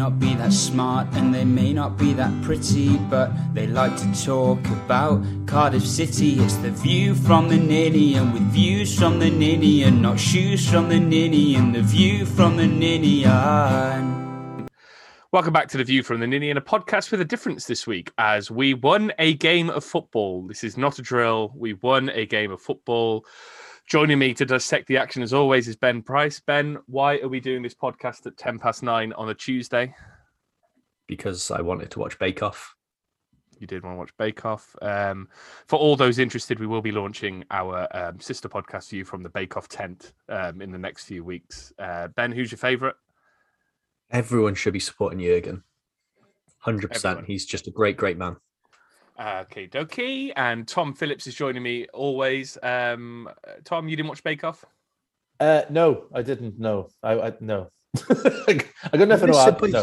not be that smart and they may not be that pretty, but they like to talk about Cardiff City. It's the view from the Ninian, and with views from the Ninian, and not shoes from the Ninian, and the view from the Ninian. Welcome back to the View from the Ninian and a podcast with a difference this week as we won a game of football. This is not a drill. We won a game of football. Joining me to dissect the action, as always, is Ben Price. Ben, why are we doing this podcast at 10 past nine on a Tuesday? Because I wanted to watch Bake Off. You did want to watch Bake Off. Um, for all those interested, we will be launching our um, sister podcast for you from the Bake Off tent um, in the next few weeks. Uh, ben, who's your favourite? Everyone should be supporting Jurgen. 100%. Everyone. He's just a great, great man. Okay, dokie. And Tom Phillips is joining me always. Um, Tom, you didn't watch Bake Off? Uh, no, I didn't know. I, I no. I got nothing to You're add. No.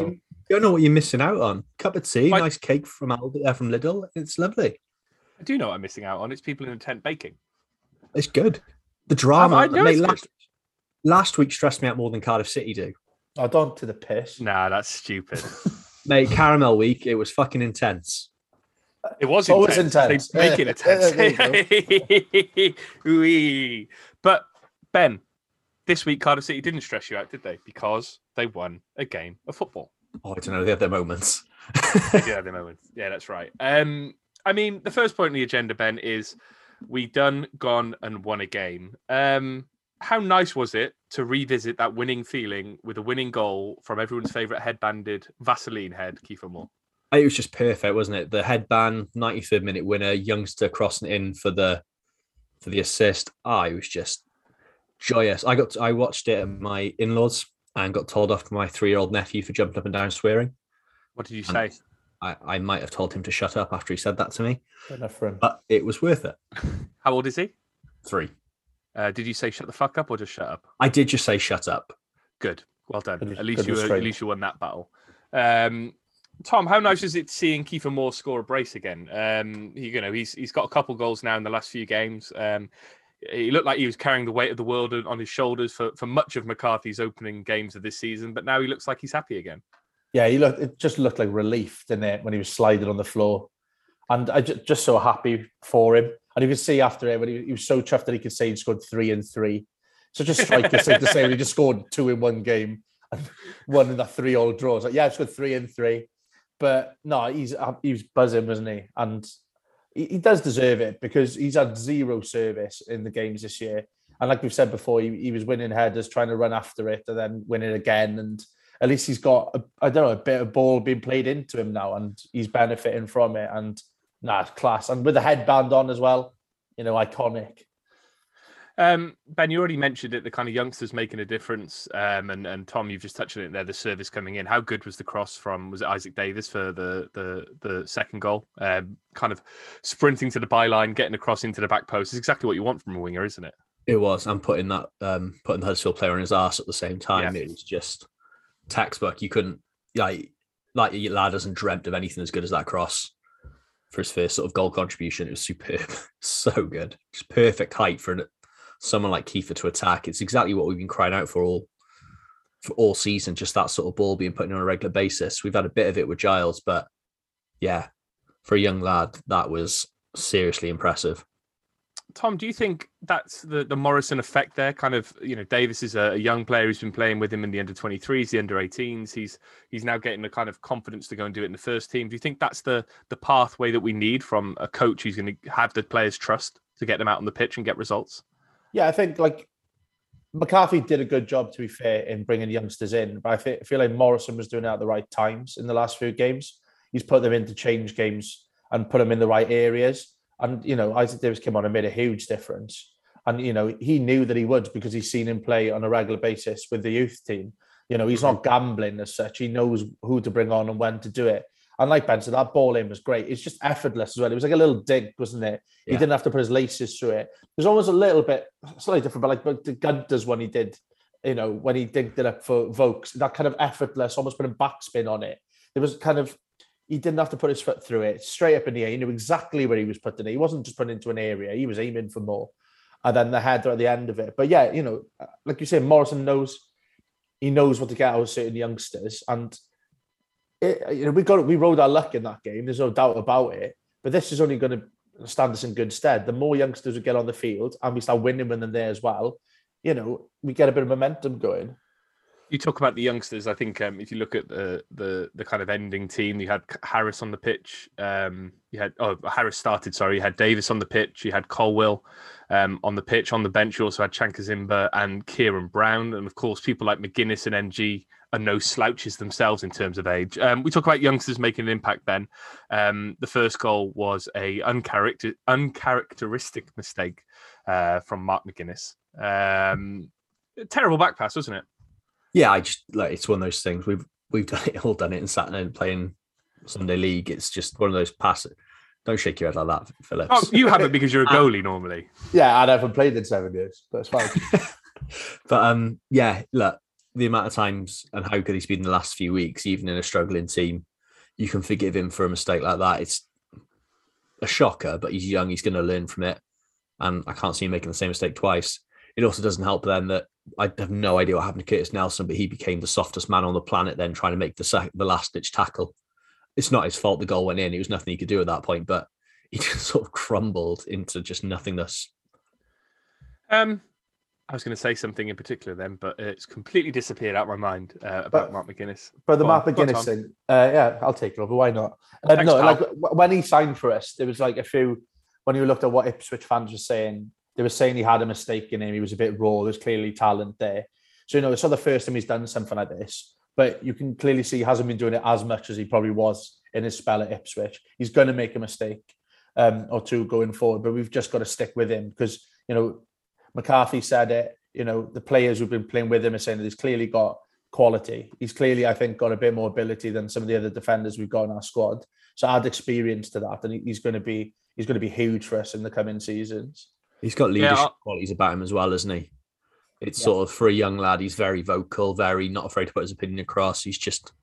You don't know what you're missing out on. Cup of tea, Like- nice cake from Aldi, uh, from Lidl. It's lovely. I do know what I'm missing out on. It's people in a tent baking. It's good. The drama. I know mate, last, last week stressed me out more than Cardiff City do. I don't to the piss. Nah, that's stupid. Mate, caramel week, it was fucking intense. It was it's intense. intense. They make it intense. But Ben, this week Cardiff City didn't stress you out, did they? Because they won a game of football. Oh, I don't know. They had their moments. They have their moments. Yeah, that's right. Um, I mean, the first point on the agenda, Ben, is we done, gone, and won a game. Um, how nice was it to revisit that winning feeling with a winning goal from everyone's favourite headbanded Vaseline head, Kieffer Moore? It was just perfect, wasn't it? The headband, 93rd minute winner, youngster crossing in for the for the assist. I was just joyous. I got I watched it at my in-laws and got told off by my three-year-old nephew for jumping up and down swearing. What did you And say? I, I might have told him to shut up after he said that to me, Good enough for him. but it was worth it. How old is he? Three. Uh, did you say shut the fuck up or just shut up? I did just say shut up. Good. Well done. Good- at least good you at least you won that battle. Um, Tom, how nice is it seeing Kieffer Moore score a brace again? Um, you know, he's he's got a couple goals now in the last few games. Um, he looked like he was carrying the weight of the world on- his shoulders for, for much of McCarthy's opening games of this season, but now he looks like he's happy again. Yeah, he looked. It just looked like relief, didn't it, when he was sliding on the floor? And I just, just so happy for him. And you could see after it when he, he was so chuffed that he could say he scored three and three. Such a striker thing to say he just scored two in one game and one in that three all draws. Like, yeah, it's scored three and three. But no, he's uh, he was buzzing, wasn't he? And he, he does deserve it because he's had zero service in the games this year. And like we've said before, he, he was winning headers, trying to run after it, and then winning again. And at least he's got a, I don't know a bit of ball being played into him now, and he's benefiting from it. And nah, class. And with the headband on as well, you know, iconic. Um, ben, you already mentioned it, the kind of youngsters making a difference. Um, and, and Tom, you've just touched on it there, the service coming in. How good was the cross from, was it Isaak Davies for the the, the second goal? Um, kind of sprinting to the byline, getting across into the back post is exactly what you want from a winger, isn't it? It was. I'm putting that um putting the Huddersfield player on his ass at the same time. Yeah. It was just textbook. You couldn't like like your lad hasn't dreamt of anything as good as that cross for his first sort of goal contribution. It was superb. so good. Just perfect height for an, someone like Kieffer to attack. It's exactly what we've been crying out for all for all season, just that sort of ball being put in on a regular basis. We've had a bit of it with Giles, but yeah, for a young lad, that was seriously impressive. Tom, do you think that's the, the Morrison effect there? Kind of, you know, Davies is a, a young player who's been playing with him in the under 23s, the under 18s. He's he's now getting the kind of confidence to go and do it in the first team. Do you think that's the the pathway that we need from a coach who's going to have the players trust to get them out on the pitch and get results? Yeah, I think like McCarthy did a good job, to be fair, in bringing youngsters in. But I fe- feel like Morrison was doing it at the right times in the last few games. He's put them into change games and put them in the right areas. And, you know, Isaak Davies came on and made a huge difference. And, you know, he knew that he would because he's seen him play on a regular basis with the youth team. You know, he's not gambling as such. He knows who to bring on and when to do it. And like Ben said, that ball in was great. It's just effortless as well. It was like a little dig, wasn't it? He didn't have to put his laces through it. It was almost a little bit slightly different, but like but the Gunter's when he did, you know, when he dinked it up for Vokes, that kind of effortless, almost putting backspin on it. It was kind of he didn't have to put his foot through it, straight up in the air. He knew exactly where he was putting it. He wasn't just putting it into an area. He was aiming for more. And then the header at the end of it. But yeah, you know, like you say, Morrison knows he knows what to get out of certain youngsters. And it, you know, we got we rode our luck in that game. There's no doubt about it. But this is only going to stand us in good stead. The more youngsters we get on the field and we start winning when they're there as well, you know, we get a bit of momentum going. You talk about the youngsters. I think um, if you look at the, the the kind of ending team, you had Harris on the pitch. Um, you had oh Harris started. Sorry, you had Davies on the pitch. You had Colwill um, on the pitch. On the bench, you also had Chukwuemeka and Ciaron Brown, and of course people like McGuinness and NG are no slouches themselves in terms of age. Um, we talk about youngsters making an impact. Then um, the first goal was a uncharacter- uncharacteristic mistake uh, from Mark McGuinness. Um, terrible back pass, wasn't it? Yeah, I just like it's one of those things. We've we've done it all done it in Saturday and playing Sunday league. It's just one of those passes. Don't shake your head like that, Phillips. Oh, you haven't because you're a goalie normally. Yeah, I haven't played in seven years, but it's fine. but um, yeah, look, the amount of times and how good he's been the last few weeks, even in a struggling team, you can forgive him for a mistake like that. It's a shocker, but he's young. He's going to learn from it, and I can't see him making the same mistake twice. It also doesn't help then that I have no idea what happened to Curtis Nelson, but he became the softest man on the planet then trying to make the sec- the last ditch tackle it's not his fault the goal went in. It was nothing he could do at that point, but he just sort of crumbled into just nothingness. Um, I was going to say something in particular then, but it's completely disappeared out of my mind uh, about But- Mark McGuinness. But the Go Mark McGuinness thing, uh, yeah, I'll take it over. Why not? Um, Thanks, no, pal. like when he signed for us, there was like a few. When you looked at what Ipswich fans were saying, they were saying he had a mistake in him. He was a bit raw. There's clearly talent there. So you know, it's not the first time he's done something like this. But you can clearly see he hasn't been doing it as much as he probably was in his spell at Ipswich. He's going to make a mistake um, or two going forward, but we've just got to stick with him because you know McCarthy said it. You know, the players who've been playing with him are saying that he's clearly got quality. He's clearly, I think, got a bit more ability than some of the other defenders we've got in our squad. So add experience to that, and he's going to be he's going to be huge for us in the coming seasons. He's got leadership I'll- qualities about him as well, isn't he? It's Yeah. sort of for a young lad. He's very vocal, very not afraid to put his opinion across. He's just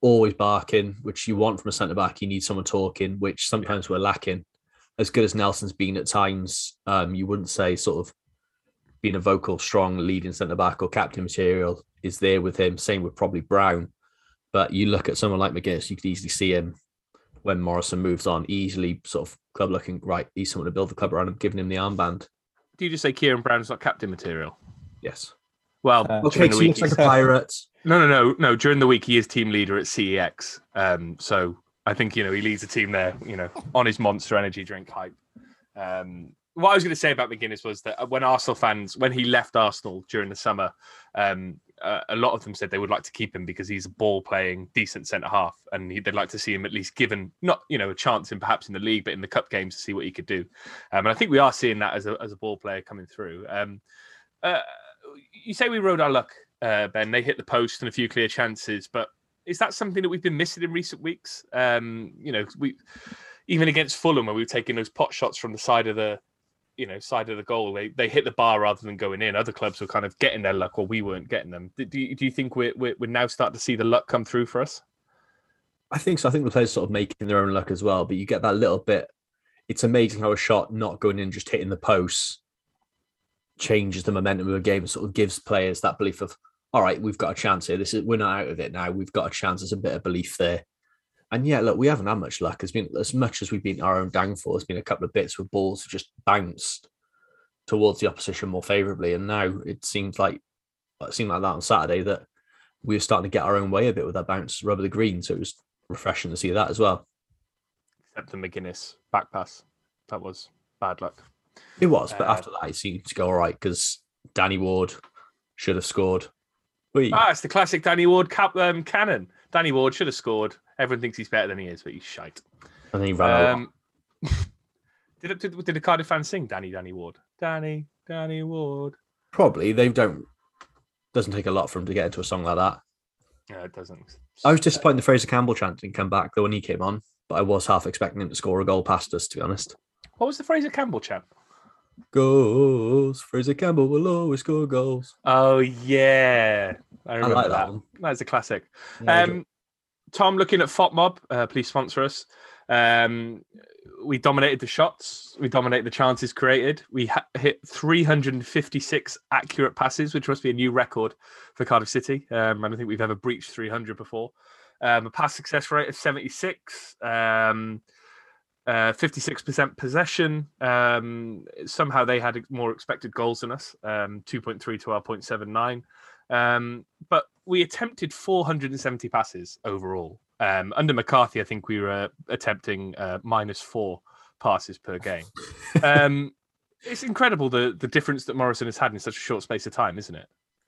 always barking, which you want from a centre back. You need someone talking, which sometimes we're lacking. As good as Nelson's been at times, um, you wouldn't say sort of being a vocal, strong leading centre back or captain material is there with him. Same with probably Brown. But you look at someone like McGuinness, you could easily see him when Morrison moves on, easily sort of club looking right. He's someone to build the club around him, giving him the armband. Do you just say Ciaron Brown's not captain material? Yes. Well, Uh, during the so he week, looks like a pirate. no, no, no, no. During the week, he is team leader at CEX. Um, so I think you know he leads the team there. You know, on his Monster Energy drink hype. Um, what I was going to say about McGuinness was that when Arsenal fans, when he left Arsenal during the summer, um, uh, a lot of them said they would like to keep him because he's a ball playing, decent centre half, and he, they'd like to see him at least given not you know a chance in perhaps in the league, but in the cup games to see what he could do. Um, and I think we are seeing that as a as a ball player coming through. Um, uh, you say we rode our luck, uh, Ben. They hit the post and a few clear chances, but is that something that we've been missing in recent weeks? Um, you know, we even against Fulham, where we were taking those pot shots from the side of the, you know, side of the goal, they they hit the bar rather than going in. Other clubs were kind of getting their luck, or we weren't getting them. Do do you, do you think we're, we're we're now starting to see the luck come through for us? I think so. I think the players sort of making their own luck as well, but you get that little bit. It's amazing how a shot not going in, just hitting the post, changes the momentum of a game and sort of gives players that belief of, all right, we've got a chance here. This is we're not out of it now. We've got a chance. There's a bit of belief there. And yeah, look, we haven't had much luck. It's been as much as we've been our own downfall. There's been a couple of bits where balls have just bounced towards the opposition more favourably, and now it seems like it seemed like that on Saturday that we were starting to get our own way a bit with that bounce rubber the green. So it was refreshing to see that as well. Except the McGuinness back pass, that was bad luck. It was, but Uh, after that, it seemed to go all right because Danny Ward should have scored. We Ah, it's the classic Danny Ward cap, um, cannon. Danny Ward should have scored. Everyone thinks he's better than he is, but he's shite. and then he ran out. Um, did, it, did did the Cardiff fans sing Danny Danny Ward? Danny Danny Ward. Probably they don't. Doesn't take a lot for him to get into a song like that. No, it doesn't. I was disappointed the Fraser Campbell chant didn't come back though when he came on, but I was half expecting him to score a goal past us. To be honest, What was the Fraser Campbell chant? Goals. Fraser Campbell will always score goals. Oh yeah, I I remember like that. that one. That's a classic. Yeah, Um, Tom, looking at FOTMob, uh, please sponsor us. Um, we dominated the shots. We dominated the chances created. We ha- hit 356 accurate passes, which must be a new record for Cardiff City. Um, I don't think we've ever breached 300 before. um, a pass success rate of 76, um, uh, 56% possession. Um, somehow they had more expected goals than us, um, 2.3 to our 0.79. Um, but we attempted 470 passes overall. Um, under McCarthy, I think we were attempting uh, minus four passes per game. Um, it's incredible the the difference that Morrison has had in such a short space of time, isn't it?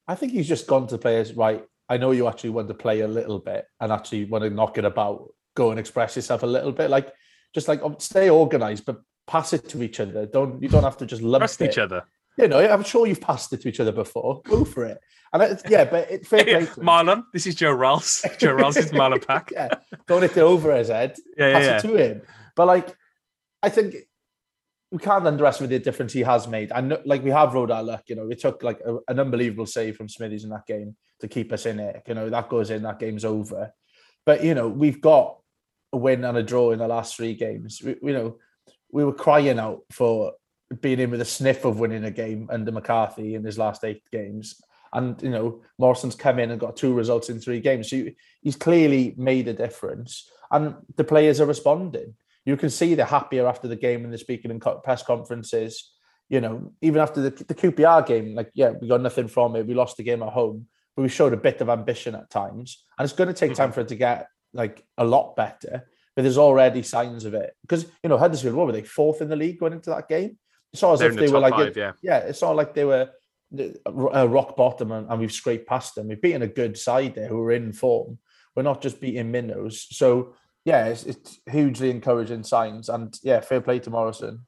I think he's just gone to players, right? I know you actually want to play a little bit and actually want to knock it about, go and express yourself a little bit. Like, just like stay organized, but pass it to each other. Don't you don't have to just lump Trust it. each other. You know, I'm sure you've passed it to each other before. Go for it. And it's, yeah, but it fair play. Marlon, this is Joe Ralls. Joe Ralls is Marlon Pack. yeah, don't hit it over his head. Yeah, pass yeah, it to him. But like, I think we can't underestimate the difference he has made. I know, like we have rode our luck. You know, we took like a, an unbelievable save from Smithies in that game to keep us in it. You know, that goes in, that game's over. But you know, we've got a win and a draw in the last three games. We, you know, we were crying out for being in with a sniff of winning a game under McCarthy in his last eight games. And you know, Morrison's come in and got two results in three games. So he's clearly made a difference, and the players are responding. You can see they're happier after the game when they're speaking in press conferences. You know, even after the, the QPR game, like yeah, we got nothing from it. We lost the game at home, but we showed a bit of ambition at times, and it's going to take mm-hmm. time for it to get like a lot better. But there's already signs of it because you know Huddersfield, what were they fourth in the league going into that game? It's not as They're if the they were like five, yeah. yeah, it's not like they were uh, rock bottom and, and we've scraped past them. We've beaten a good side there who are in form. We're not just beating minnows. So yeah, it's, it's hugely encouraging signs. And yeah, fair play to Morrison.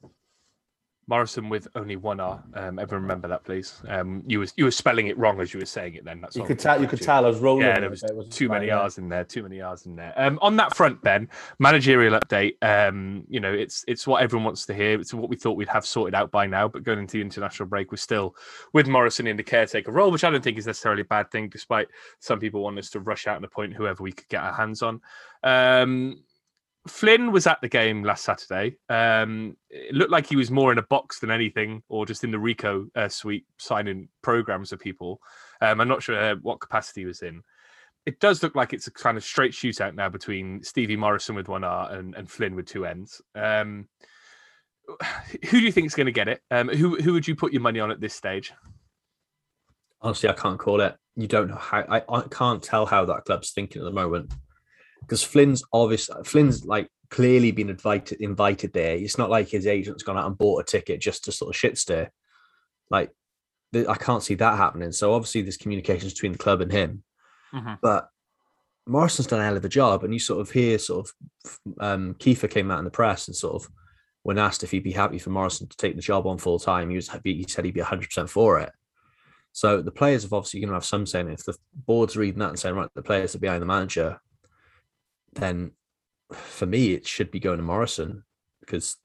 Morrison with only one R. Um, everyone remember that, please. Um, you was you were spelling it wrong as you were saying it. Then that's You could tell. You could you. tell I was rolling. Yeah, there was wasn't too many yeah. R's in there. Too many R's in there. Um, on that front, Ben, managerial update. Um, you know, it's it's what everyone wants to hear. It's what we thought we'd have sorted out by now. But going into the international break, we're still with Morrison in the caretaker role, which I don't think is necessarily a bad thing, despite some people want us to rush out and appoint whoever we could get our hands on. Um, Flynn was at the game last Saturday. Um, it looked like he was more in a box than anything, or just in the Rico uh, suite signing programs for people. Um, I'm not sure uh, what capacity he was in. It does look like it's a kind of straight shootout now between Stevie Morrison with one R and, and Flynn with two ends. Um, who do you think is going to get it? Um, who who would you put your money on at this stage? Honestly, I can't call it. You don't know how. I, I can't tell how that club's thinking at the moment because Flynn's obvious. Flynn's like clearly been invited invited there. It's not like his agent's gone out and bought a ticket just to sort of shit stare. Like I can't see that happening. So obviously there's communications between the club and him. Mhm. But Morrison's done a hell of a job, and you sort of hear sort of um, Kieffer came out in the press and sort of when asked if he'd be happy for Morrison to take the job on full time, he was he said he'd be 100 percent for it. So the players have obviously going to have some saying. If the board's reading that and saying right, the players are behind the manager, then for me it should be going to Morrison because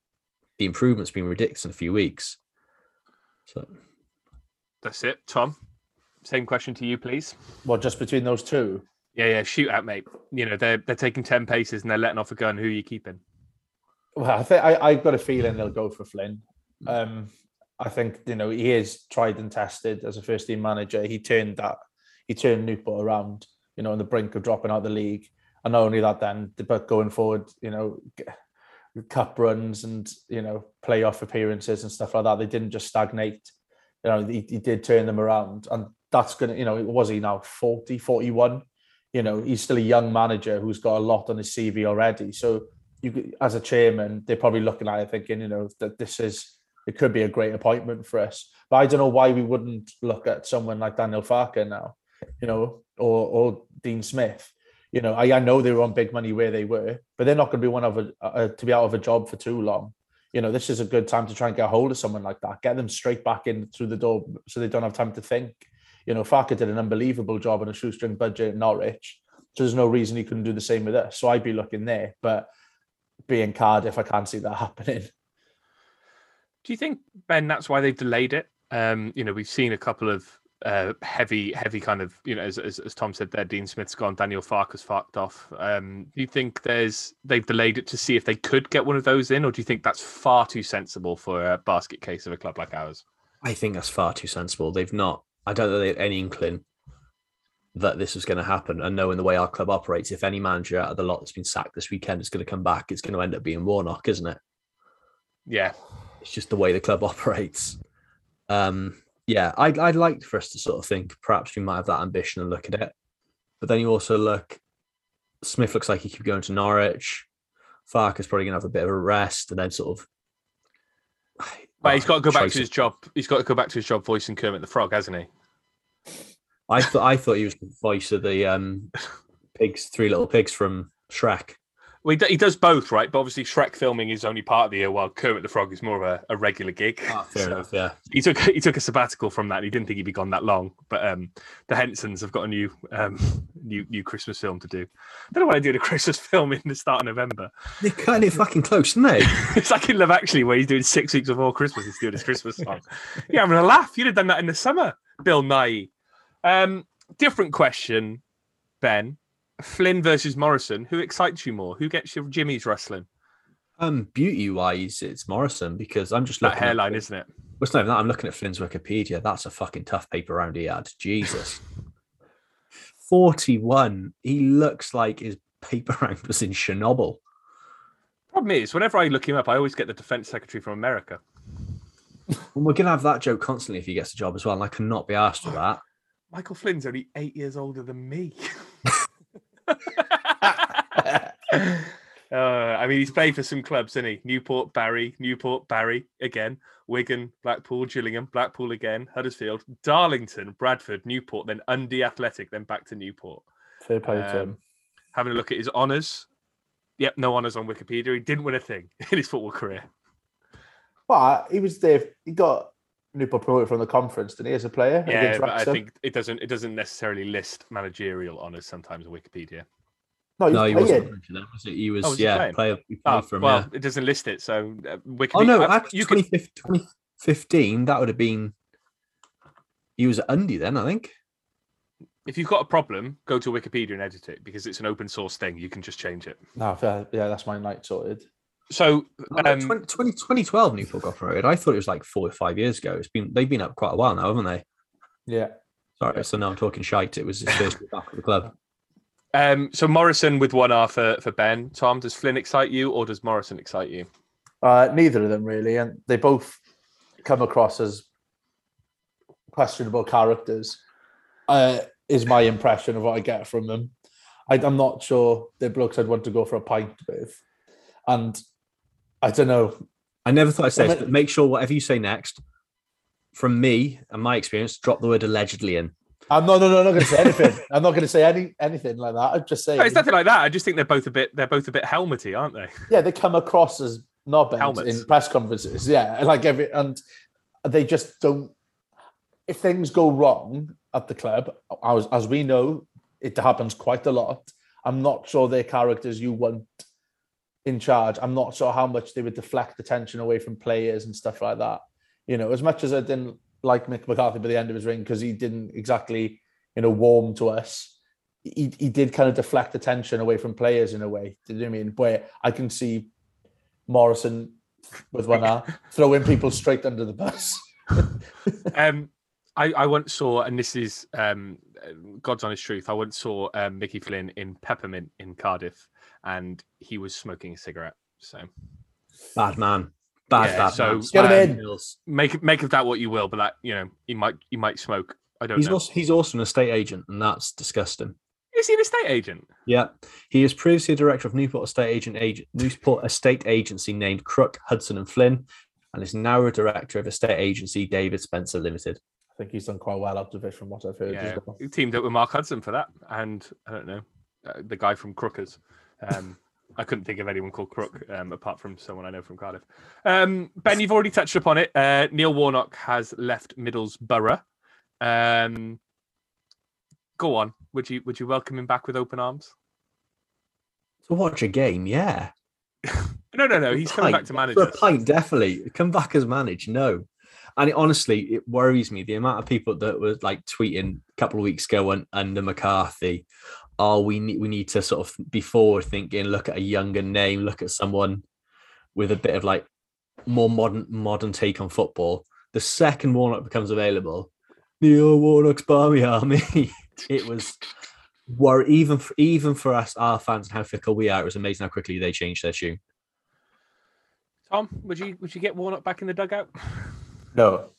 the improvement's been ridiculous in a few weeks. So That's it, Tom. Same question to you, please. Well, just between those two. Yeah, yeah, shoot out, mate. You know they're they're taking ten paces and they're letting off a gun. Who are you keeping? Well, I think I, I've got a feeling they'll go for Flynn. Um, I think you know he is tried and tested as a first team manager. He turned that he turned Newport around. You know, on the brink of dropping out the league, and not only that, then but going forward, you know, cup runs and you know playoff appearances and stuff like that. They didn't just stagnate. You know, he, he did turn them around, and that's gonna. You know, was he now 40, 41? You know, he's still a young manager who's got a lot on his CV already. So you, as a chairman, they're probably looking at it thinking, you know, that this is it could be a great appointment for us. But I don't know why we wouldn't look at someone like Daniel Farke now, you know, or or Dean Smith. You know, I, I know they were on big money where they were, but they're not going to be one of a to be out of a job for too long. You know, this is a good time to try and get a hold of someone like that, get them straight back in through the door, so they don't have time to think. You know, Farke did an unbelievable job on a shoestring budget at Norwich, so there's no reason he couldn't do the same with us. So I'd be looking there, but being Cardiff, I can't see that happening. Do you think Ben? That's why they've delayed it. Um, you know, we've seen a couple of uh, heavy, heavy kind of, you know, as, as, as Tom said there, Dean Smith's gone, Daniel Farke's fucked off. Um, do you think there's they've delayed it to see if they could get one of those in, or do you think that's far too sensible for a basket case of a club like ours? I think that's far too sensible. They've not. I don't know they had any inkling that this was going to happen, and knowing the way our club operates, if any manager out of the lot that's been sacked this weekend is going to come back, it's going to end up being Warnock, isn't it? Yeah, It's just the way the club operates. Um, yeah, I'd, I'd like for us to sort of think perhaps we might have that ambition and look at it. But then you also look, Smith looks like he could go into Norwich. Farke's probably going to have a bit of a rest and then sort of. but he's got to go back to his job. He's got to go back to his job voicing Kermit the Frog, hasn't he? I thought I thought he was the voice of the um, pigs, three little pigs from Shrek. Well, he, d- he does both, right? But obviously, Shrek filming is only part of the year, while Kermit the Frog is more of a, a regular gig. Ah, fair So- enough. Yeah, he took he took a sabbatical from that. And he didn't think he'd be gone that long. But um, the Hensons have got a new um, new new Christmas film to do. I don't know why they do the Christmas film in the start of November. they're cutting it fucking close, aren't they? it's like in Love Actually, where he's doing six weeks before Christmas. He's doing his Christmas song. I'm gonna laugh. You'd have done that in the summer, Bill Nighy. Um, different question, Ben. Flynn versus Morrison. Who excites you more? Who gets your Jimmy's wrestling? Um, beauty wise, it's Morrison because I'm just That looking at- hairline, isn't it? What's not even that. I'm looking at Flynn's Wikipedia. That's a fucking tough paper round he had. Jesus. 41. He looks like his paper round was in Chernobyl. Problem is, whenever I look him up, I always get the defense secretary from America. And we're going to have that joke constantly if he gets the job as well. And I cannot be asked for that. Michael Flynn's only eight years older than me. Uh, I mean, he's played for some clubs, isn't he? Newport, Barry, Newport, Barry again, Wigan, Blackpool, Gillingham, Blackpool again, Huddersfield, Darlington, Bradford, Newport, then Undy Athletic, then back to Newport. Fair play to him. Um, having a look at his honours. Yep, no honours on Wikipedia. He didn't win a thing in his football career. But he was there. He got Newport promoted from the conference, didn't he, as a player? Yeah, but I think it doesn't. It doesn't necessarily list managerial honours sometimes on Wikipedia. no, he No, was he wasn't. that, was it? He was, Oh, was yeah, playing? player. He Oh, for him, well, yeah. it doesn't list it. So uh, Wikipedia. Oh, no, uh, actually, you could 2015, 2015, that would have been. He was at Undy then, I think. If you've got a problem, go to Wikipedia and edit it because it's an open source thing. You can just change it. No, fair- yeah, that's my night sorted. So, No, no, um, 20, 20 2012 Newport got promoted. I thought it was like four or five years ago. It's been they've been up quite a while now, haven't they? Yeah. Sorry, so now I'm talking shite. It was his first year back at the club. um, so Morrison with one R for, for Ben. Tom, does Flynn excite you or does Morrison excite you? Uh, neither of them really, and they both come across as questionable characters. Uh, is my impression of what I get from them. I, I'm not sure they're blokes I'd want to go for a pint with, and I don't know. I never thought I'd say Well, this, but make sure whatever you say next, from me and my experience, drop the word allegedly in. I'm not. No, no, I'm not going to say anything. I'm not going to say any anything like that. I'm just saying. No, it's nothing like that. I just think they're both a bit. They're both a bit helmety, aren't they? yeah, they come across as knobheads Helmets. in press conferences. Yeah, like every and they just don't. If things go wrong at the club, as as we know, it happens quite a lot. I'm not sure they're characters you want in charge. I'm not sure how much they would deflect attention away from players and stuff like that. You know, as much as I didn't like Mick McCarthy by the end of his ring because he didn't exactly, you know, warm to us. He, he did kind of deflect attention away from players in a way. Do you know what I mean? Where I can see Morrison with one arm throwing people straight under the bus. Um, I, I once saw, and this is um, God's honest truth. I once saw um, Mickey Flynn in Peppermint in Cardiff, and he was smoking a cigarette. So Bad man. Bad, Yeah, bad so, man. Get him Bad in. Make make of that what you will. But that you know, he might he might smoke. I don't He's know. also he's also an estate agent, and that's disgusting. Is he an estate agent? Yeah, he is previously a director of Newport Estate Agent, agent Newport Estate Agency named Crook, Hudson and Flynn, and is now a director of estate agency David Spencer Limited. I think he's done quite well out of it from what I've heard. Yeah, well. he teamed up with Mark Hudson for that, and I don't know uh, the guy from Crookers. Um, I couldn't think of anyone called Crook um, apart from someone I know from Cardiff. Um, ben, you've already touched upon it. Uh, Neil Warnock has left Middlesbrough. Um, go on. Would you would you welcome him back with open arms? To watch a game, yeah. No, no, no. He's coming back to manage For a pint, definitely. Come back as manager. no. And it, honestly, it worries me the amount of people that were like tweeting a couple of weeks ago and under McCarthy. Oh, we need we need to sort of be forward thinking, look at a younger name, look at someone with a bit of like more modern modern take on football. The second Warnock becomes available, Neil Warnock's Barmy Army. it was were even for, even for us, our fans, and how fickle we are. It was amazing how quickly they changed their tune. Tom, would you would you get Warnock back in the dugout? No,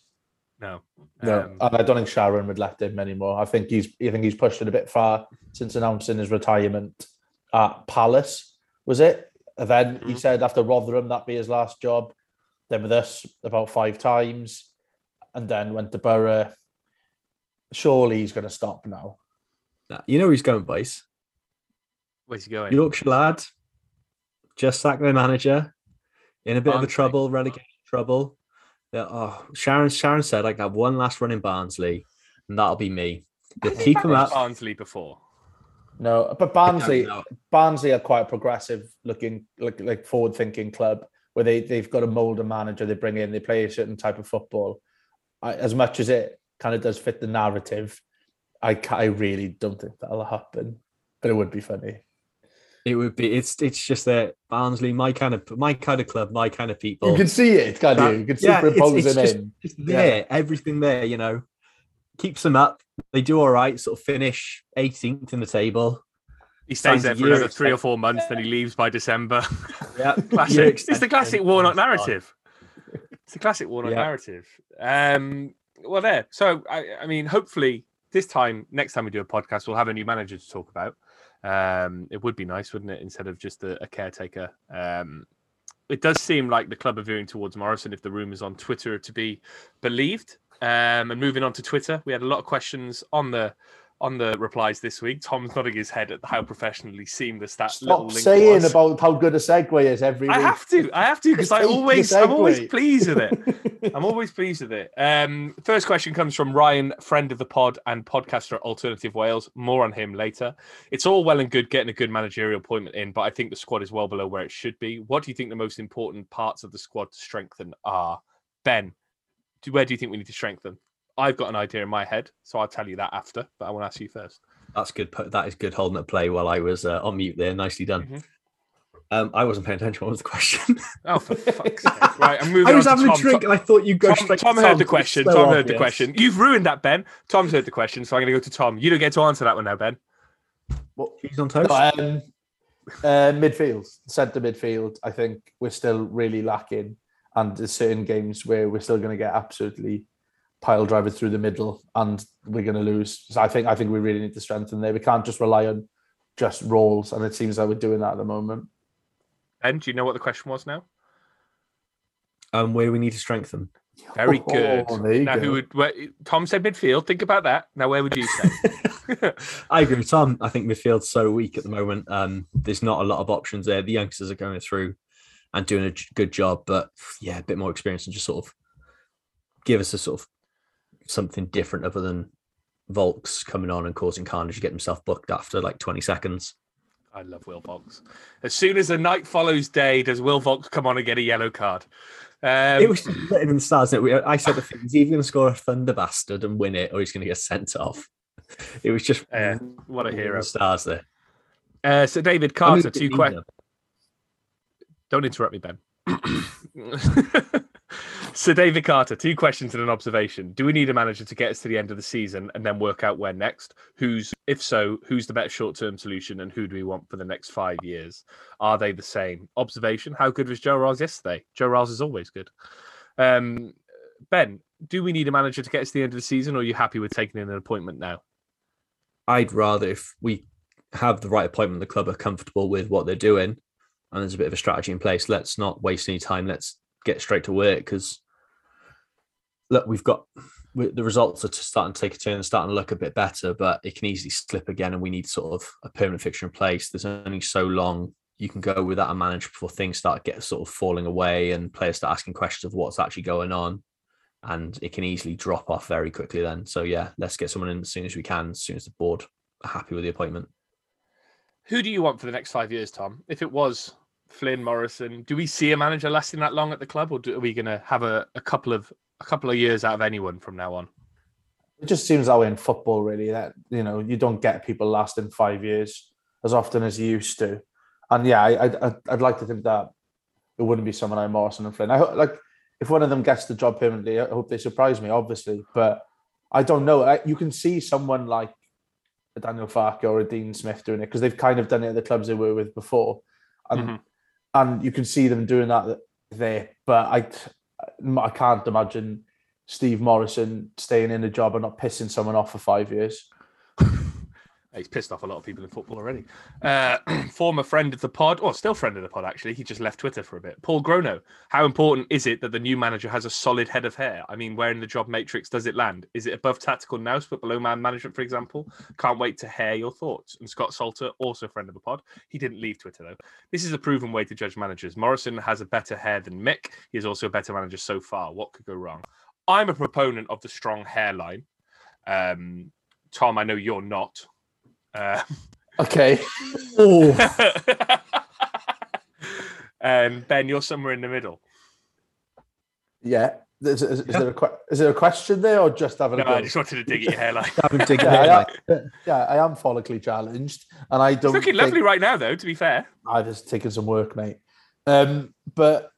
No. no, Um, and I don't think Sharon would let him anymore. I think he's, I think he's pushed it a bit far since announcing his retirement at Palace. Was it? And then he Mhm. said after Rotherham that'd be his last job. Then with us about five times, and then went to Borough. Surely he's going to stop now. Nah, You know where he's going, boys. where's he going? Yorkshire lad, just sacked their manager, in a bit of a trouble, relegation trouble. Yeah, oh, Sharon Sharon said I can have one last run in Barnsley, and that'll be me. They Has he keep him managed up. Barnsley before. No, but Barnsley, No, Barnsley are quite a progressive looking, like like forward thinking club where they they've got a mold a manager they bring in, they play a certain type of football. I, as much as it kind of does fit the narrative, I ca- I really don't think that'll happen, but it would be funny. It would be. It's it's just that Barnsley, my kind of my kind of club, my kind of people. You can see it, can't That- you? You can yeah, it's- superimpose it's it just- in. just there, everything there, you know, keeps them up. They do all right, sort of finish 18th in the table. He stays there for year another three or four months, then he leaves by December. Yeah, classic. It's the classic Warnock narrative. It's the classic Warnock Yeah. narrative. Um, well, there. So, I, I mean, hopefully, this time, next time we do a podcast, we'll have a new manager to talk about. Um, it would be nice, wouldn't it, instead of just a, a caretaker? Um, it does seem like the club are veering towards Morrison if the rumours on Twitter are to be believed. Um, and moving on to Twitter, we had a lot of questions on the on the replies this week. Tom's nodding his head at how professionally seamless that little Stop link saying was. about how good a segue is every I week. have to. I have to because I always, I'm always pleased with it. I'm always pleased with it. Um, first question comes from Ryan, friend of the pod and podcaster at Alternative Wales. More on him later. It's all well and good getting a good managerial appointment in, but I think the squad is well below where it should be. What do you think the most important parts of the squad to strengthen are? Ben, do, where do you think we need to strengthen? I've got an idea in my head, so I'll tell you that after. But I want to ask you first. That's good. That is good holding at play while I was uh, on mute there. Nicely done. Mhm. Um, I wasn't paying attention. What was the question? Oh, for fuck's sake! Right, I'm moving. I was on to having Tom. a drink Tom- and I thought you'd go Tom, straight. Tom to heard the question. so Tom heard the question. You've ruined that, Ben. Tom's heard the question, so I'm going to go to Tom. You don't get to answer that one now, Ben. What Cheese on toast. No, um, uh, midfield, centre midfield. I think we're still really lacking, and there's certain games where we're still going to get absolutely pile driver through the middle, and we're going to lose. So I think I think we really need to strengthen there. We can't just rely on just Ralls, and it seems like we're doing that at the moment. Ben, do you know what the question was now? um, where we need to strengthen. Very good. Oh, there you now, go. who would? Where, Tom said midfield. Think about that. Now, where would you say? I agree with Tom. I think midfield's so weak at the moment. Um, there's not a lot of options there. The youngsters are going through and doing a good job, but yeah, a bit more experience and just sort of give us a sort of something different other than Vaulks coming on and causing carnage to get himself booked after like 20 seconds. I love Will Vaulks. As soon as the night follows day, does Will Vaulks come on and get a yellow card? Um, it was in the stars. I said the thing, he's either going to score a thunder bastard and win it, or he's going to get sent off. It was just Yeah, what a hero. Stars there. Uh, so, David I mean, Carter, two questions. Don't interrupt me, Ben. so, David Carter, two questions and an observation. Do we need a manager to get us to the end of the season and then work out where next? Who's, if so, who's the better short term solution and who do we want for the next five years? Are they the same? Observation How good was Joe Ralls yesterday? Joe Ralls is always good. Um, ben, do we need a manager to get us to the end of the season or are you happy with taking in an appointment now? I'd rather if we have the right appointment, the club are comfortable with what they're doing, and there's a bit of a strategy in place. Let's not waste any time. Let's get straight to work because look, we've got the results are starting to take a turn and starting to look a bit better, but it can easily slip again, and we need sort of a permanent fixture in place. There's only so long you can go without a manager before things start get sort of falling away and players start asking questions of what's actually going on. And it can easily drop off very quickly then. So yeah, let's get someone in as soon as we can, as soon as the board are happy with the appointment. Who do you want for the next five years, Tom? If it was Flynn Morrison, do we see a manager lasting that long at the club, or do, are we going to have a, a couple of a couple of years out of anyone from now on? It just seems that way in football, really. That you know you don't get people lasting five years as often as you used to. And yeah, I, I I'd- I'd like to think that it wouldn't be someone like Morrison and Flynn. I hope, like if one of them gets the job permanently, I hope they surprise me, obviously. But I don't know. I, you can see someone like a Daniel Farke or a Dean Smith doing it because they've kind of done it at the clubs they were with before, and Mhm. And you can see them doing that there. But I I can't imagine Steve Morrison staying in a job and not pissing someone off for five years. He's pissed off a lot of people in football already. Uh, former friend of the pod, or still friend of the pod, actually. He just left Twitter for a bit. Paul Grono, how important is it that the new manager has a solid head of hair? I mean, where in the job matrix does it land? Is it above tactical nous, but below man management, for example? Can't wait to hear your thoughts. And Scott Salter, also friend of the pod. He didn't leave Twitter, though. This is a proven way to judge managers. Morrison has a better hair than Mick. He is also a better manager so far. What could go wrong? I'm a proponent of the strong hairline. Um, Tom, I know you're not. Uh, Okay. Oh, um, ben, you're somewhere in the middle. Yeah. Is, is, is there a is there a question there or just having No, a go? I just wanted to dig at your hairline. having to yeah, I dig am, yeah, I am follically challenged, and I don't. looking think- lovely right now, though. To be fair, I've just taken some work, mate. Um, but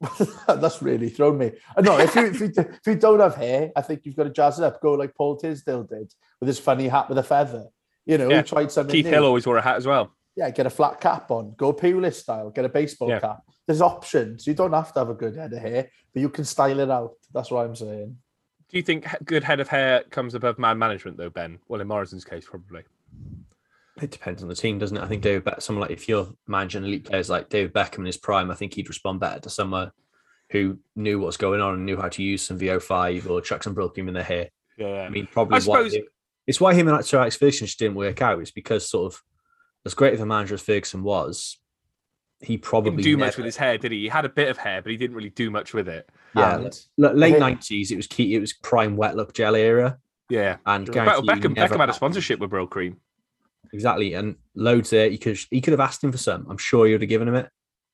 that's really thrown me. Uh, No, if you, if you if you don't have hair, I think you've got to jazz it up. Go like Paul Tisdale did with his funny hat with a feather. You know, Yeah. he tried something Keith new. Hill always wore a hat as well. Yeah, get a flat cap on. Go Pulis style. Get a baseball Yeah. cap. There's options. You don't have to have a good head of hair, but you can style it out. That's what I'm saying. Do you think good head of hair comes above man management, though, Ben? Well, in Morrison's case, probably. It depends on the team, doesn't it? I think David Beck, someone like if you're managing elite players like David Beckham in his prime, I think he'd respond better to someone who knew what's going on and knew how to use some VO5 or chuck some Brylcreem in their hair. Yeah. I mean, probably I why suppose- him- it's why him and Sir Alex Ferguson just didn't work out. It's because sort of as great of a manager as Ferguson was, he probably didn't do much with his hair, did he? He had a bit of hair, but he didn't really do much with it. Yeah, And l- late hair- nineties. It was key. It was prime wet look gel era, Yeah. and Sure. guarantee But you Beckham, Beckham had a sponsorship with Brylcreem. Exactly, and loads there. You could he could have asked him for some. I'm sure you'd have given him it.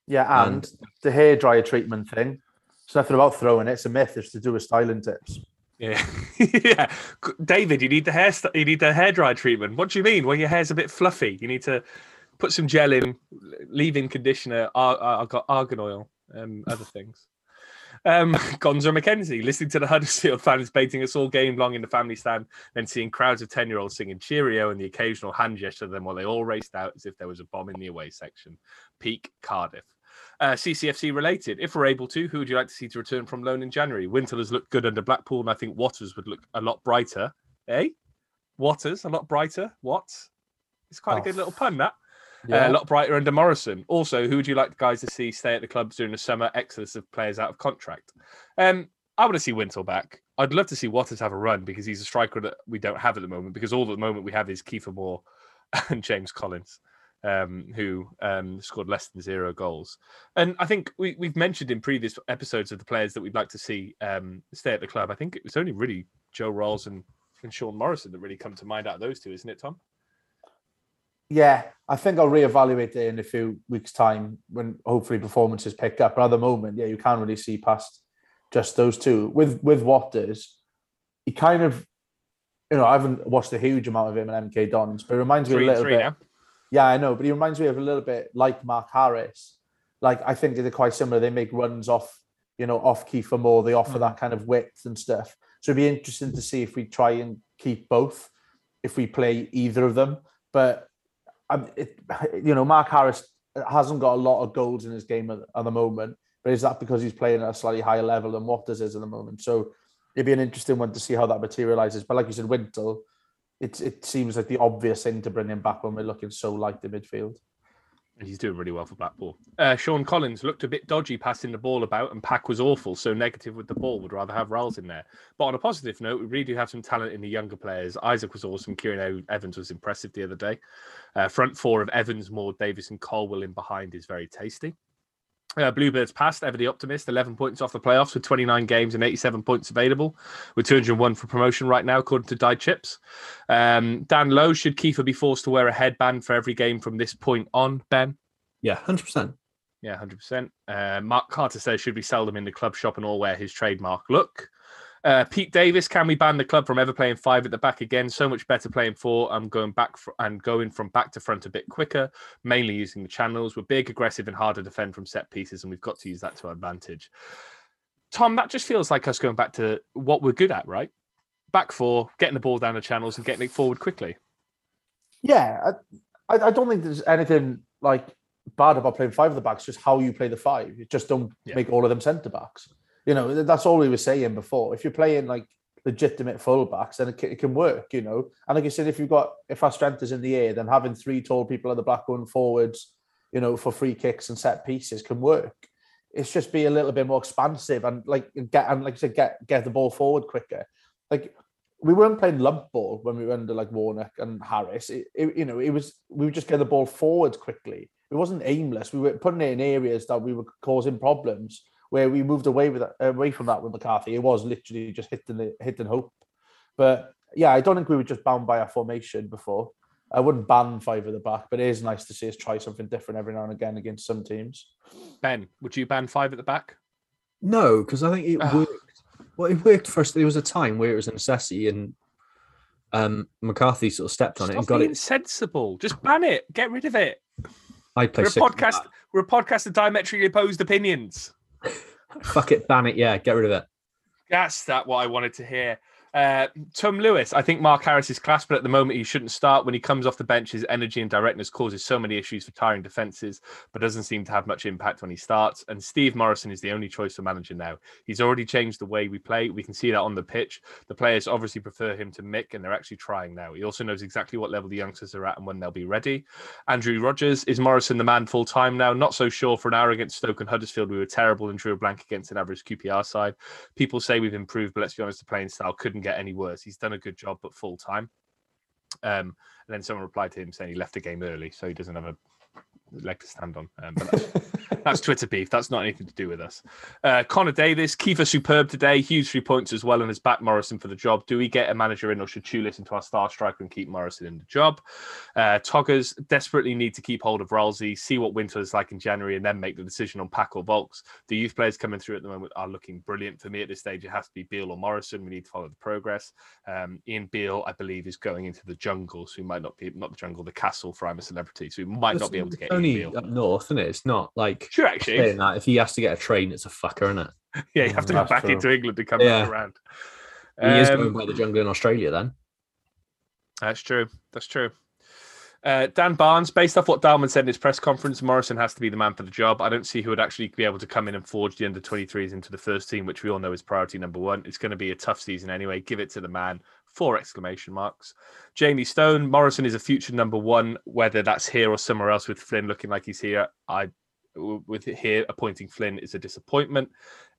Yeah, and, And- the hair dryer treatment thing. It's nothing about throwing it. It's a myth. It's to do with styling tips. Yeah, yeah. David, you need the hair. St- you need the hair dry treatment. What do you mean? Well, your hair's a bit fluffy. You need to put some gel in, leave-in conditioner. Ar- ar- I've got argan oil, and other things. Um, Gonzo McKenzie, listening to the Huddersfield fans baiting us all game long in the family stand, then seeing crowds of 10 year olds singing Cheerio and the occasional hand gesture to them while they all raced out as if there was a bomb in the away section. Peak Cardiff. Uh, CCFC related, if we're able to, who would you like to see to return from loan in January? Wintle has looked good under Blackpool, and I think Waters would look a lot brighter. Eh? Waters, a lot brighter. What? It's quite a good Oh. little pun, that. Uh, a lot brighter under Morrison. Also, who would you like the guys to see stay at the clubs during the summer exodus of players out of contract? Um, I want to see Wintle back. I'd love to see Waters have a run because he's a striker that we don't have at the moment. Because all at the moment we have is Kieffer Moore and James Collins, um, who um, scored less than zero goals. And I think we, we've mentioned in previous episodes of the players that we'd like to see um, stay at the club. I think it was only really Joe Ralls and, and Sean Morrison that really come to mind out of those two, isn't it, Tom? Yeah, I think I'll reevaluate it in a few weeks' time when hopefully performances pick up. But at the moment, yeah, you can't really see past just those two. With with Waters, he kind of, you know, I haven't watched a huge amount of him in MK Dons, but it reminds me Three a little bit. now. Yeah, I know, but he reminds me of a little bit like Mark Harris. Like I think they're quite similar. They make runs off, you know, off Kieffer Moore. They offer that mm. kind of width and stuff. So it'd be interesting to see if we try and keep both, if we play either of them. But it, you know, Mark Harris hasn't got a lot of goals in his game at, at the moment. But is that because he's playing at a slightly higher level than Waters is at the moment? So it'd be an interesting one to see how that materializes. But like you said, Wintle, it it seems like the obvious thing to bring him back when we're looking so light in midfield. And he's doing really well for Blackpool. Uh, Sean Collins looked a bit dodgy passing the ball about, and Pack was awful, so negative with the ball. Would rather have Ralls in there. But on a positive note, we really do have some talent in the younger players. Isaac was awesome. Kieran Evans was impressive the other day. Uh, front four of Evans, Moore, Davies, and Colwill in behind is very tasty. Uh, Bluebirds passed ever the optimist, 11 points off the playoffs with 29 games and 87 points available, with 201 for promotion right now, according to Die Chips. Um, Dan Lowe, should Kieffer be forced to wear a headband for every game from this point on, Ben? Yeah, hundred percent. Yeah, hundred percent. Uh, Mark Carter says should we sell them in the club shop and all wear his trademark look. Uh, Pete Davis, can we ban the club from ever playing five at the back again? So much better playing four. I'm going back fr- and going from back to front a bit quicker, mainly using the channels. We're big, aggressive, and hard to defend from set pieces, and we've got to use that to our advantage. Tom, that just feels like us going back to what we're good at, right? Back four, getting the ball down the channels and getting it forward quickly. Yeah, I, I don't think there's anything like bad about playing five of the backs. Just how you play the five. You just don't Yeah. make all of them centre backs. You know, that's all we were saying before. If you're playing like legitimate full backs, then it can, it can work. You know, and like I said, if you've got if our strength is in the air, then having three tall people at the back going forwards, you know, for free kicks and set pieces can work. It's just be a little bit more expansive and like get and like I said, get get the ball forward quicker. Like we weren't playing lump ball when we were under like Warnock and Harris. It, it- you know, it was we would just get the ball forward quickly. It wasn't aimless. We were putting it in areas that we were causing problems. Where we moved away with that, away from that with McCarthy, it was literally just hitting the hit and hope. But yeah, I don't think we were just bound by our formation before. I wouldn't ban five at the back, but it is nice to see us try something different every now and again against some teams. Ben, would you ban five at the back? No, because I think it Ah. worked. Well, it worked first. There was a time where it was a necessity, and um, McCarthy sort of stepped on it and Stop got being it. sensible. Just ban it. Get rid of it. I play We're a podcast. We're a podcast of diametrically opposed opinions. Fuck it, ban it. Yeah, get rid of it. That's that what I wanted to hear. Uh, Tom Lewis, I think Mark Harris is class, but at the moment he shouldn't start. When he comes off the bench, his energy and directness causes so many issues for tiring defenses, but doesn't seem to have much impact when he starts. And Steve Morrison is the only choice for manager now. He's already changed the way we play. We can see that on the pitch. The players obviously prefer him to Mick, and they're actually trying now. He also knows exactly what level the youngsters are at and when they'll be ready. Andrew Rogers, is Morrison the man full time now? Not so sure. For an hour against Stoke and Huddersfield, we were terrible and drew a blank against an average QPR side people say we've improved, but let's be honest, the playing style couldn't get any worse. He's done a good job, but full time. Um, and then someone replied to him saying he left the game early, so he doesn't have a leg to stand on. Um, but that's, that's Twitter beef. That's not anything to do with us. Uh, Connor Davis, Kieffer superb today. Huge three points as well, and has back Morrison for the job. Do we get a manager in, or should Choo listen to our star striker and keep Morrison in the job? Uh, Toggers desperately need to keep hold of Ralsey, see what winter is like in January, and then make the decision on Pack or Vaulks. The youth players coming through at the moment are looking brilliant for me at this stage. It has to be Beal or Morrison. We need to follow the progress. Um, Ian Beal, I believe, is going into the jungle, so he might not be not the jungle, the castle for I'm a celebrity. So we might not be able to get only Ian up north, isn't it? It's not like Sure, actually, saying that if he has to get a train, it's a fucker, isn't it? yeah, you have to go That's back true. into England to come Yeah. back around. He is Um, going by the jungle in Australia then. That's true. That's true. Uh, Dan Barnes, based off what Dalman said in his press conference, Morrison has to be the man for the job. I don't see who would actually be able to come in and forge the under 23s into the first team, which we all know is priority number one. It's going to be a tough season anyway. Give it to the man. Four exclamation marks. Jamie Stone, Morrison is a future number one, whether that's here or somewhere else with Flynn looking like he's here. I with it here appointing Flynn is a disappointment.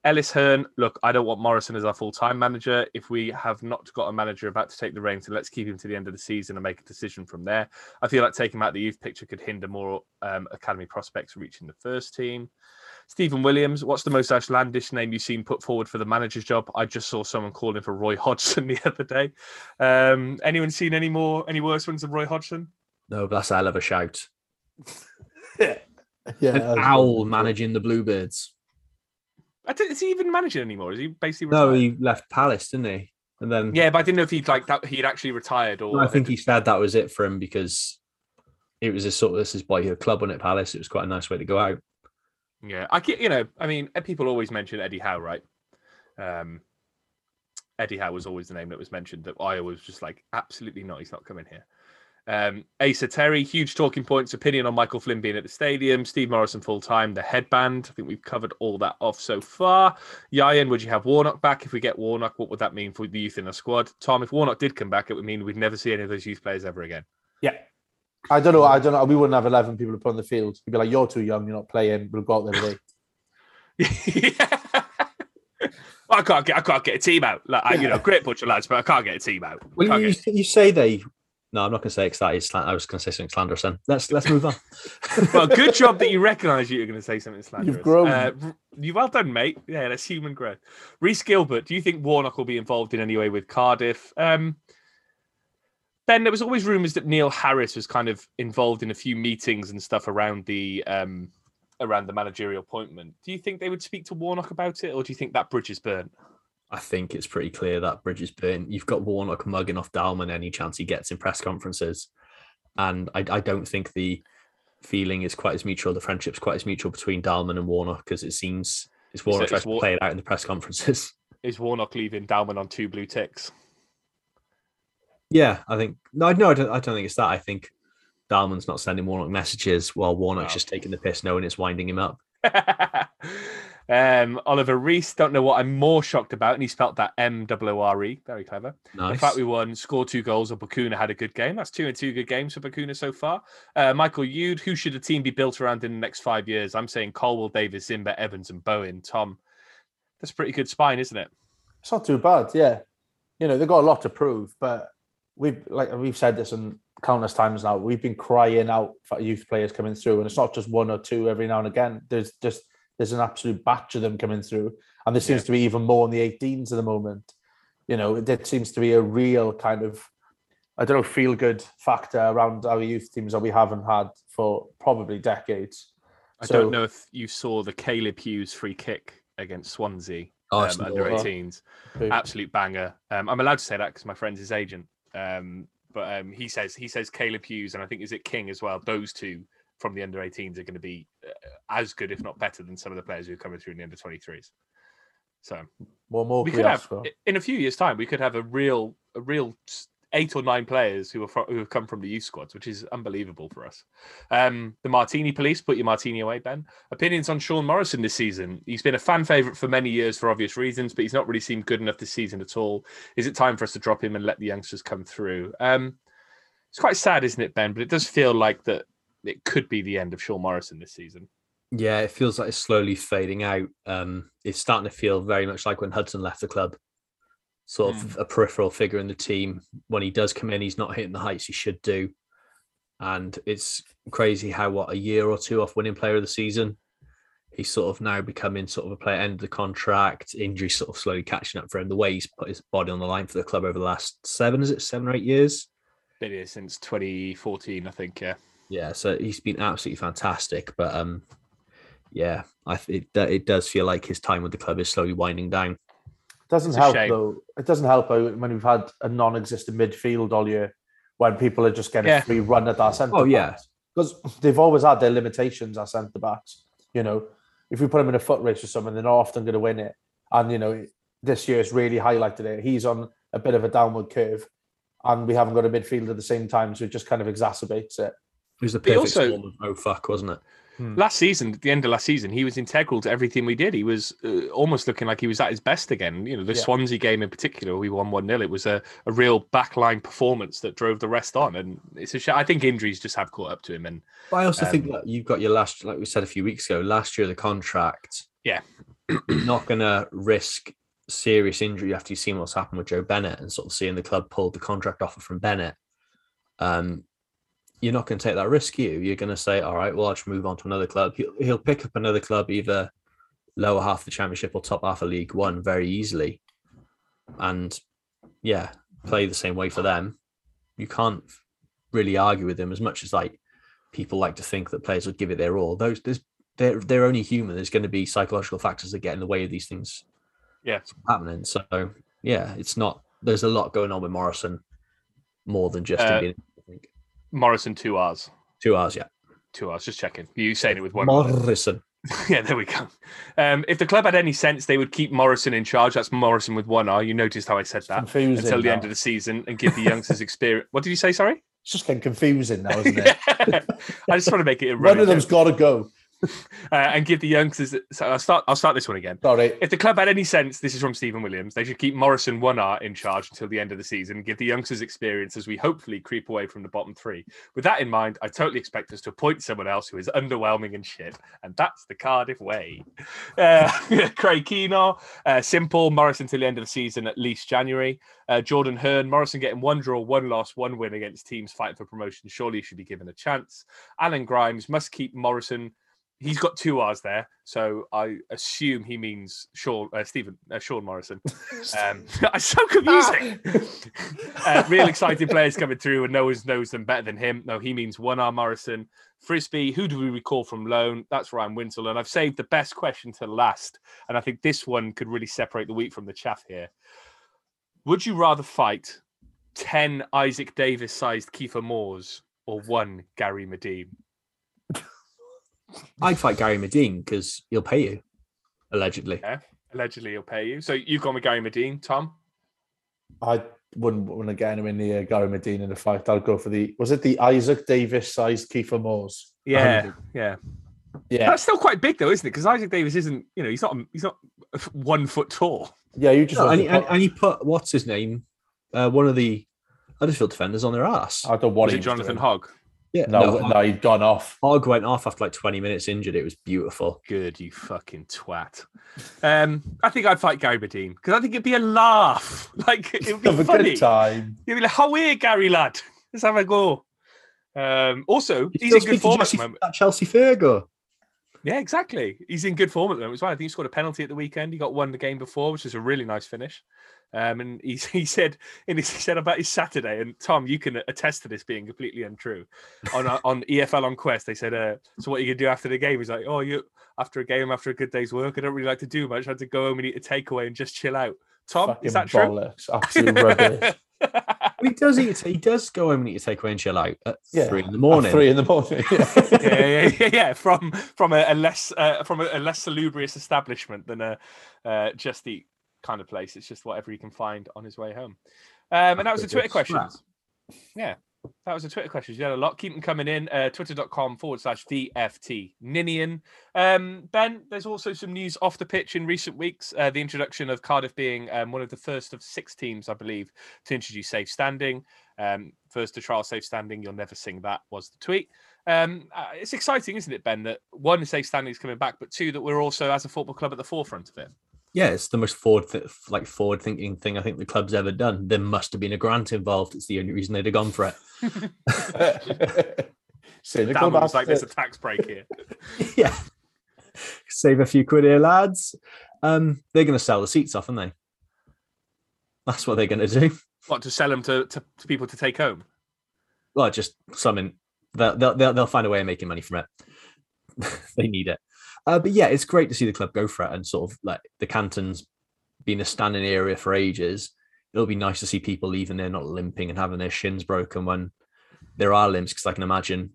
Ellis Hearn, look, I don't want Morrison as our full time manager. If we have not got a manager about to take the reins, then let's keep him to the end of the season and make a decision from there. I feel like taking him out the youth picture could hinder more um, academy prospects reaching the first team. Stephen Williams, what's the most outlandish name you've seen put forward for the manager's job? I just saw someone calling for Roy Hodgson the other day. Um, anyone seen any more, any worse ones than Roy Hodgson? No, but that's a hell of a shout. Yeah, An that's- owl managing the Bluebirds. I don't, is he even managing anymore? Is he basically No, he left Palace, didn't he? And then Yeah, but I didn't know if he'd like that. He'd actually retired, or I think he said that was it for him because it was his sort of this is boyhood club on it Palace. It was quite a nice way to go out. Yeah, I. You know, I mean, eh, people always mention Eddie Howe, right? Um, Eddie Howe was always the name that was mentioned. That I was just like, absolutely not. He's not coming here. Um, Asa Terry, huge talking points. Opinion on Michael Flynn being at the stadium. Steve Morrison full time. The headband. I think we've covered all that off so far. Yayan, would you have Warnock back? If we get Warnock, what would that mean for the youth in the squad? Tom, if Warnock did come back, it would mean we'd never see any of those youth players ever again. Yeah. I don't know. I don't know. We wouldn't have 11 people to put on the field. You'd be like, you're too young. You're not playing. We'll go out there today. yeah. I can't get I can't get a team out. Like I, you know, great bunch of lads, but I can't get a team out. Well, Can't you, get- you say they. No, I'm not going to say because that is. slan- I was going to say something slanderous. Then let's let's move on. well, good job that you recognise you were going to say something slanderous. grown. Uh, r- you well done, mate. Yeah, that's human growth. Reese Gilbert, do you think Warnock will be involved in any way with Cardiff? Um, ben, there was always rumours that Neil Harris was kind of involved in a few meetings and stuff around the um, around the managerial appointment. Do you think they would speak to Warnock about it, or do you think that bridge is burnt? I think it's pretty clear that bridge is burnt. You've got Warnock mugging off Dalman any chance he gets in press conferences, and I, I don't think the feeling is quite as mutual. The friendship's quite as mutual between Dalman and Warnock because it seems it's Warnock it's tries to War- play it out in the press conferences. Is Warnock leaving Dalman on two blue ticks? Yeah, I think no, no, I don't. I don't think it's that. I think Dalman's not sending Warnock messages while Warnock's Wow. just taking the piss, knowing it's winding him up. um, Oliver Reese, don't know what I'm more shocked about, and he spelt that M W R E. Very clever. Nice. The fact we won, scored two goals, and Bacuna had a good game. That's two and two good games for Bacuna so far. Uh, Michael Yude, who should a team be built around in the next five years? I'm saying Colwill, Davies, Zimba, Evans, and Bowen. Tom, that's a pretty good spine, isn't it? It's not too bad, yeah. You know, they've got a lot to prove, but we've like we've said this on countless times now. We've been crying out for youth players coming through, and it's not just one or two every now and again. There's just there's an absolute batch of them coming through, and there seems to be even more in the 18s at the moment. You know, there seems to be a real kind of I don't know feel good factor around our youth teams that we haven't had for probably decades. I So- don't know if you saw the Caleb Hughes free kick against Swansea Oh, um, under not- 18s. Absolute banger. Um, I'm allowed to say that because my friend's his agent. Um, but um, he says he says Caleb Hughes and I think is it King as well. Those two from the under 18s are going to be uh, as good, if not better, than some of the players who are coming through in the under 23s. So What more we could have for? in a few years' time we could have a real a real eight or nine players who are who have come from the youth squads, which is unbelievable for us. Um, the Martini police, put your martini away, Ben. Opinions on Sean Morrison this season? He's been a fan favorite for many years for obvious reasons, but he's not really seemed good enough this season at all. Is it time for us to drop him and let the youngsters come through? Um, it's quite sad, isn't it, Ben? But it does feel like that it could be the end of Sean Morrison this season. Yeah, it feels like it's slowly fading out. Um, it's starting to feel very much like when Hudson left the club, sort of a peripheral figure in the team. When he does come in, he's not hitting the heights he should do. And it's crazy how, what, a year or two off winning player of the season, he's sort of now becoming sort of a player end of the contract, injury sort of slowly catching up for him. The way he's put his body on the line for the club over the last seven, is it seven or eight years? It is since 2014, I think. Yeah. Yeah, so he's been absolutely fantastic, but um, yeah, I th- it, it does feel like his time with the club is slowly winding down. Doesn't It's help though. It doesn't help though when we've had a non-existent midfield all year, when people are just getting Yeah. a free run at our centre. Oh, yeah. because they've always had their limitations. Our centre backs, you know, if we put them in a foot race with someone, they're not often going to win it. And you know, this year's really highlighted it. He's on a bit of a downward curve, and we haven't got a midfield at the same time, so it just kind of exacerbates it. It was the perfect also- storm of oh fuck, wasn't it? Last season, at the end of last season, he was integral to everything we did. He was uh, almost looking like he was at his best again. You know, the Yeah. Swansea game in particular, we won 1 0. It was a, a real backline performance that drove the rest on. And it's a shame. I think injuries just have caught up to him. And But I also think Um, that you've got your last, like we said a few weeks ago, last year of the contract. Yeah. not going to risk serious injury after you've seen what's happened with Joe Bennett and sort of seeing the club pull the contract offer from Bennett. Um, you're not going to take that risk, you. You're going to say, all right, well, I'll just move on to another club. He'll, he'll pick up another club, either lower half of the championship or top half of League One very easily. And yeah, play the same way for them. You can't really argue with them as much as like people like to think that players would give it their all. Those there's they're they're only human. There's going to be psychological factors that get in the way of these things Yeah. happening. So yeah, it's not there's a lot going on with Morrison more than just Uh, being. Morrison, two R's. two hours, yeah. Two R's, just checking. You saying it with one R. Morrison. yeah, there we go. Um, if the club had any sense, they would keep Morrison in charge. That's Morrison with one R. You noticed how I said that confusing until the now. end of the season and give the youngsters experience. What did you say? Sorry. It's just getting confusing now, isn't it? I just want to make it. a One of them's got to go. Uh, and give the youngsters. So I'll start. I'll start this one again. Sorry. If the club had any sense, this is from Stephen Williams. They should keep Morrison one R in charge until the end of the season, and give the youngsters experience as we hopefully creep away from the bottom three. With that in mind, I totally expect us to appoint someone else who is underwhelming and shit, and that's the Cardiff way. Uh, Craig Keenor, uh, simple Morrison till the end of the season, at least January. Uh, Jordan Hearn, Morrison getting one draw, one loss, one win against teams fighting for promotion. Surely he should be given a chance. Alan Grimes must keep Morrison he's got two R's there, so I assume he means Sean uh, Stephen uh, Sean Morrison. Um, it's so confusing. uh, real exciting players coming through, and no one knows them better than him. No, he means one R Morrison. Frisbee, who do we recall from loan? That's Ryan Winslow, and I've saved the best question to last, and I think this one could really separate the wheat from the chaff here. Would you rather fight ten Isaak Davies-sized Kieffer Moores or one Gary Madine? I'd fight Gary Madine because he'll pay you, allegedly. Yeah, Allegedly, he'll pay you. So you've gone with Gary Madine, Tom. I wouldn't want to get anywhere near Gary Madine in the fight. I'd go for the was it the Isaak Davies sized Kieffer Moores? Yeah, yeah, Yeah, That's still quite big though, isn't it? Because Isaak Davies isn't, you know, he's not he's not one foot tall. yeah. You just No, and, he, and, put- and he put what's his name? Uh, one of the Huddersfield defenders on their ass. I don't know what Was it Jonathan doing. Hogg? Yeah, No, no, no, he'd gone off. Hogg went off after like 20 minutes injured. It was beautiful. Good, you fucking twat. Um, I think I'd fight Gary Madine because I think it'd be a laugh. Like it'd be Have a funny. good time. You'd be like, "How are you, Gary lad? Let's have a go." Um, also, You he's in good form at the moment. Chelsea Fergo. Yeah, exactly. He's in good form at the moment as well. I think he scored a penalty at the weekend. He got one the game before, which is a really nice finish. Um, and he, he said in his, he said about his Saturday, and Tom, you can attest to this being completely untrue. On uh, on EFL on Quest, they said, uh, "So what are you gonna do after the game?" He's like, "Oh, you after a game, after a good day's work, I don't really like to do much. I had to go home and eat a takeaway and just chill out." Tom, Fucking is that true? bollocks. Absolute rubbish. He does eat. He does go home and eat a takeaway and chill out at Yeah, three in the At morning. three in the morning. yeah, yeah, yeah, yeah. From from a, a less uh, from a, a less salubrious establishment than a uh, just eat kind of place. It's just whatever he can find on his way home. Um, and that was the a Twitter questions. Yeah, that was the Twitter questions. You had a lot. Keep them coming in. Uh, Twitter.com forward slash VFT Ninian. Um, ben, there's also some news off the pitch in recent weeks. Uh, the introduction of Cardiff being um, one of the first of six teams, I believe, to introduce safe standing. Um, first to trial safe standing. You'll never sing that was the tweet. Um, uh, it's exciting, isn't it, Ben? That one safe standing is coming back, but two that we're also as a football club at the forefront of it. Yeah, it's the most forward, th- like forward thinking thing I think the club's ever done. There must have been a grant involved. It's the only reason they'd have gone for it. Cynical Dan was like, "There's a tax break here." yeah, save a few quid here, lads. Um, they're going to sell the seats off, aren't they? That's what they're going to do. what to sell them to, to, to people to take home? Well, just something they'll they'll, they'll, they'll find a way of making money from it. they need it. Uh, but yeah, it's great to see the club go for it and sort of like the cantons being a standing area for ages. It'll be nice to see people leaving there not limping and having their shins broken when there are limbs. Because I can imagine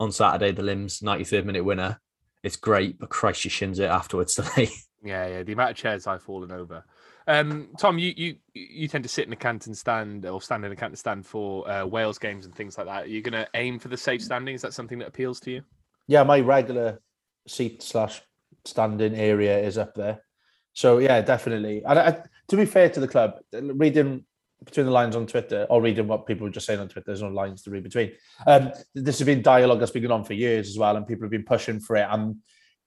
on Saturday the limbs 93rd minute winner. It's great, but Christ, your shins it afterwards today. Yeah, yeah. The amount of chairs I've fallen over. Um, Tom, you you you tend to sit in a Canton stand or stand in a Canton stand for uh, Wales games and things like that. Are you going to aim for the safe standing? Is that something that appeals to you? Yeah, my regular seat slash standing area is up there. So yeah, definitely. And I, to be fair to the club, reading between the lines on Twitter or reading what people were just saying on Twitter, there's no lines to read between. Um, this has been dialogue that's been going on for years as well, and people have been pushing for it. And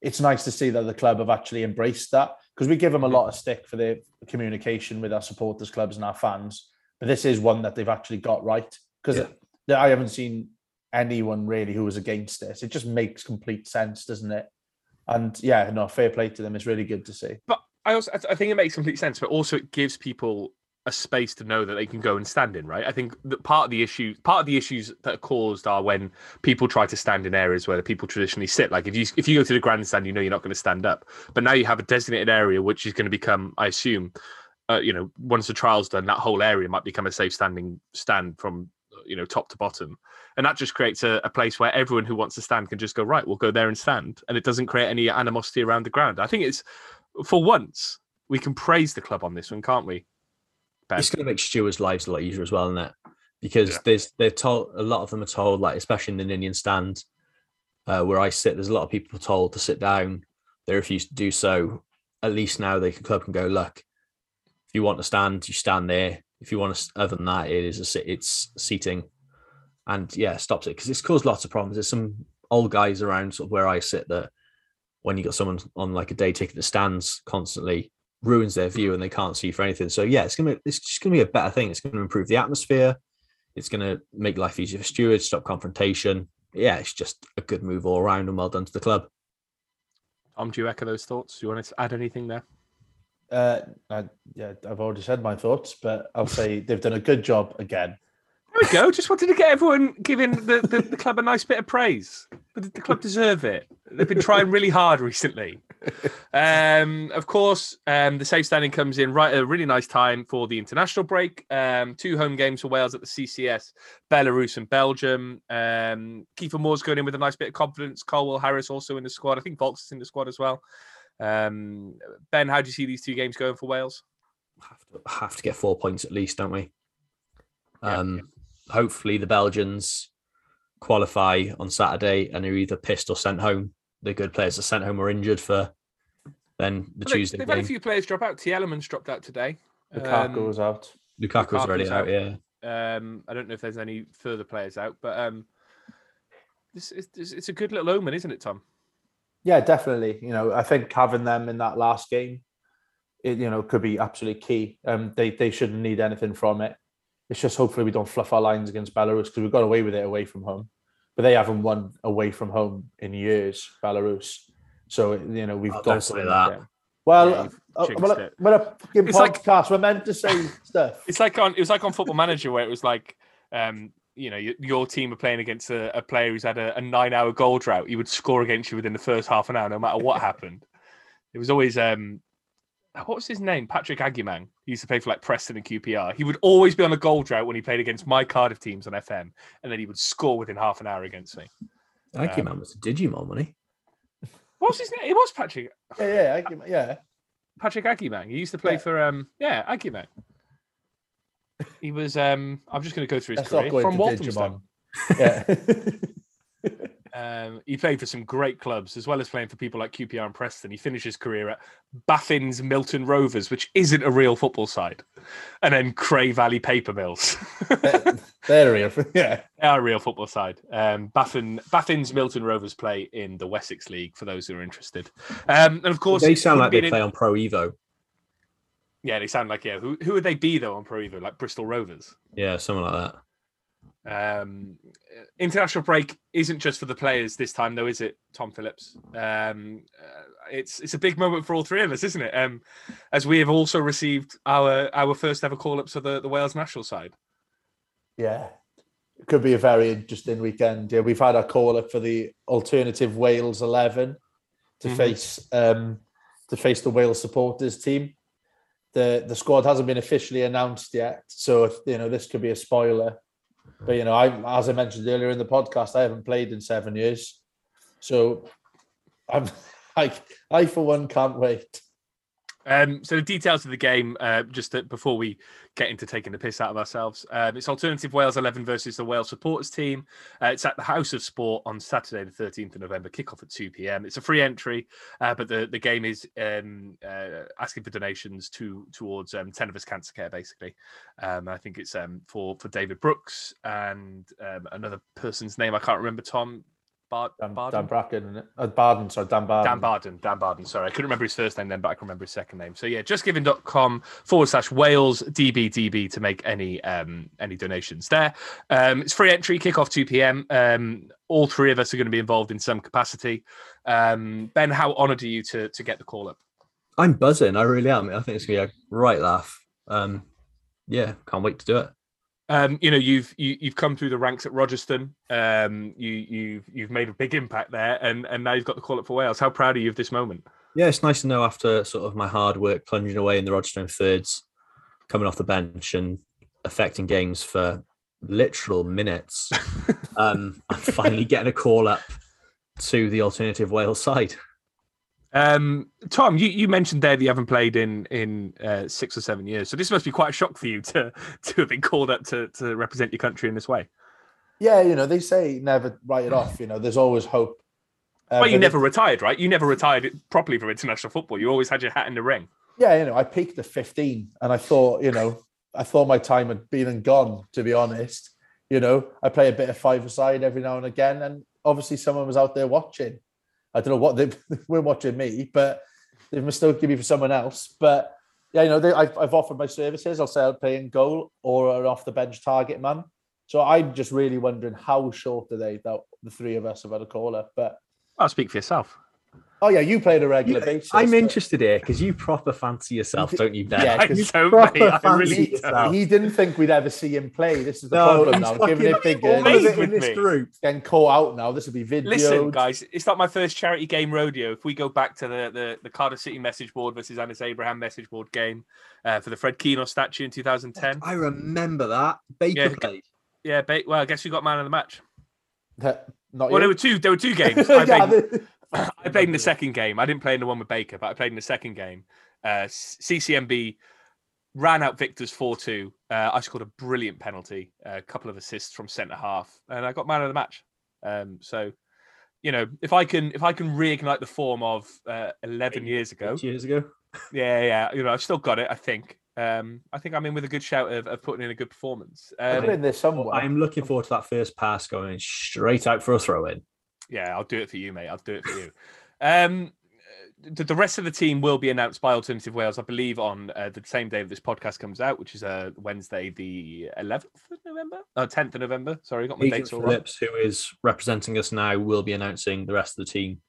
it's nice to see that the club have actually embraced that because we give them a lot of stick for their communication with our supporters clubs and our fans. But this is one that they've actually got right because Yeah. I haven't seen anyone really who was against this. It just makes complete sense, doesn't it? And yeah, no, fair play to them. It's really good to see. But I also I think it makes complete sense, but also it gives people a space to know that they can go and stand in, right? I think that part of the issue, part of the issues that are caused are when people try to stand in areas where the people traditionally sit. Like if you if you go to the grandstand, you know you're not going to stand up, but now you have a designated area which is going to become, I assume, uh, you know, once the trial's done, that whole area might become a safe standing stand from you know top to bottom, and that just creates a, a place where everyone who wants to stand can just go right. We'll go there and stand, and it doesn't create any animosity around the ground. I think it's for once we can praise the club on this one, can't we? Ben? it's going to make stewards' lives a lot easier as well, isn't it? Because Yeah. there's they're told a lot of them are told, like especially in the Ninian stand uh, where I sit, there's a lot of people told to sit down. They refuse to do so. At least now the club can go look. If you want to stand, you stand there. If you want to, other than that, it is a. It's seating, and yeah, stops it because it's caused lots of problems. There's some old guys around sort of where I sit that when you got someone on like a day ticket that stands constantly ruins their view and they can't see for anything. So yeah, it's gonna be, it's just gonna be a better thing. It's gonna improve the atmosphere. It's gonna make life easier for stewards, stop confrontation. Yeah, it's just a good move all around and well done to the club. Tom, do you echo those thoughts? Do you want to add anything there? Uh, I, yeah, I've already said my thoughts, but I'll say they've done a good job again. There we go. Just wanted to get everyone giving the, the, the club a nice bit of praise. But the club deserve it. They've been trying really hard recently. Um, of course, um, the safe standing comes in right at a really nice time for the international break. Um, two home games for Wales at the CCS, Belarus and Belgium. Um, Kieffer Moore's going in with a nice bit of confidence. Colwill Harris also in the squad. I think Vaulks is in the squad as well. Um, ben, how do you see these two games going for Wales? have to have to get four points at least, don't we? Yeah. Um, hopefully the Belgians qualify on Saturday and are either pissed or sent home. The good players are sent home or injured for then the Well, they- Tuesday They've game. had a few players drop out. Tielemans dropped out today. Lukaku's out. Lukaku's already out, out. yeah. Um, I don't know if there's any further players out, but um, this is it's, it's a good little omen, isn't it, Tom? Yeah, definitely. You know, I think having them in that last game, it you know could be absolutely key. Um, they they shouldn't need anything from it. It's just hopefully we don't fluff our lines against Belarus because we got away with it away from home, but they haven't won away from home in years, Belarus. So you know we've Oh, got don't to say that. game. Well, Yeah, you've uh, jinxed well, it. we're a fucking It's like- podcast. We're meant to say stuff. It's like on it was like on Football Manager where it was like, um, you know, your, your team are playing against a, a player who's had a, a nine-hour goal drought. He would score against you within the first half an hour, no matter what happened. It was always um, what was his name? Patrick Agyemang. He used to play for like Preston and QPR. He would always be on a goal drought when he played against my Cardiff teams on FM, and then he would score within half an hour against me. Thank you, Um, man. Was a Digimon, wasn't he? What was his name? It was Patrick Yeah, yeah, I yeah. Patrick Agyemang. He used to play Yeah. for um, yeah, Agyemang. He was um, I'm just going to go through his Let's career from into Walthamstow. Digimon. Yeah. Um, he played for some great clubs, as well as playing for people like QPR and Preston. He finished his career at Baffin's Milton Rovers, which isn't a real football side, and then Cray Valley Paper Mills. They're real. Yeah. they are a real football side. Um, Baffin, Baffin's Milton Rovers play in the Wessex League for those who are interested. Um, and of course, They sound like they play on Pro Evo. Yeah, they sound like yeah. Who who would they be though on Pro Evo? Like Bristol Rovers. Yeah, something like that. Um, international break isn't just for the players this time, though, is it, Tom Phillips? Um, uh, it's it's a big moment for all three of us, isn't it? Um, as we have also received our our first ever call ups for the, the Wales national side. Yeah. It could be a very interesting weekend. Yeah, we've had our call up for the alternative Wales 11 to Mhm. face um to face the Wales supporters team. The the squad hasn't been officially announced yet, so you know this could be a spoiler. But you know, I as I mentioned earlier in the podcast, I haven't played in seven years, so I'm I I for one can't wait. Um, so the details of the game, uh, just before we get into taking the piss out of ourselves, um, it's Alternative Wales 11 versus the Wales supporters team. Uh, it's at the House of Sport on Saturday, the 13th of November, kickoff at 2 p.m. It's a free entry, uh, but the, the game is um, uh, asking for donations to towards um, us Cancer Care, basically. Um, I think it's um, for for David Brooks and another person's name I can't remember. Tom Bard, Dan, Barden? Dan Bracken, isn't it? Uh, Barden, sorry, Dan Barden. Dan Barden, Dan Barden. Sorry, I couldn't remember his first name then, but I can remember his second name. So yeah, justgiving.com forward slash Wales DBDB to make any um any donations there. Um it's free entry, kick off 2 p.m. Um all three of us are going to be involved in some capacity. Um Ben, how honored are you to to get the call up? I'm buzzing. I really am. I think it's gonna be a right laugh. Um, yeah, can't wait to do it. Um, you know, you've you, you've come through the ranks at Rogerstone. Um, you you've you've made a big impact there, and and now you've got the call up for Wales. How proud are you of this moment? Yeah, it's nice to know after sort of my hard work plunging away in the Rochester thirds, coming off the bench and affecting games for literal minutes. um, I'm finally getting a call up to the alternative Wales side. Um, Tom, you, you mentioned there that you haven't played in in uh, six or seven years, so this must be quite a shock for you to to have been called up to to represent your country in this way. Yeah, you know, they say never write it off. You know, there's always hope. Uh, well, you never it- retired, right? You never retired properly from international football. You always had your hat in the ring. yeah, you know, I peaked at 15 and I thought, you know, I thought my time had been and gone, to be honest. You know, I play a bit of five-a-side every now and again, and obviously someone was out there watching. I don't know what they, were watching me, but they mistaken me for someone else. But yeah, you know, they, I've, I've offered my services. I'll say I'll play in goal or an off the bench target man. So I'm just really wondering how short are they that the three of us have had a call up. But I'll speak for yourself. Oh yeah, you played a regular basis. I'm but- interested here because you proper fancy yourself, don't you, Ben? Yeah, I 'cause don't, proper mate. I really yourself. don't. He didn't think we'd ever see him play. This is the No, problem he's now. Giving it bigger. all of Amazed it with in this me. group. Getting caught out now. This will be video. Listen, guys, it's not my first charity game rodeo. If we go back to the the, the Cardiff City message board versus Anis Abraham message board game uh, for the Fred Keenor statue in 2010. I remember that. Baker Yeah. played. Yeah, ba- well, I guess you got man of the match. Not Well, you. there were two. There were two games. I Yeah, played, the- I played in the second game. I didn't play in the one with Baker, but I played in the second game. Uh, CCMB ran out Victor's 4 2. Uh, I scored a brilliant penalty, a couple of assists from centre half, and I got man of the match. Um, so, you know, if I can if I can reignite the form of uh, 11 years ago, years ago. yeah, yeah, you know, I've still got it. I think. Um, I think I'm in with a good shout of, of putting in a good performance. I've Um, been in there somewhere. I'm looking forward to that first pass going straight out for a throw in. Yeah, I'll do it for you, mate. I'll do it for you. Um, the, the rest of the team will be announced by Alternative Wales, I believe, on uh, the same day that this podcast comes out, which is uh, Wednesday, the 11th of November, uh, 10th of November. Sorry, got my dates all wrong. Phillips, who is representing us now, will be announcing the rest of the team,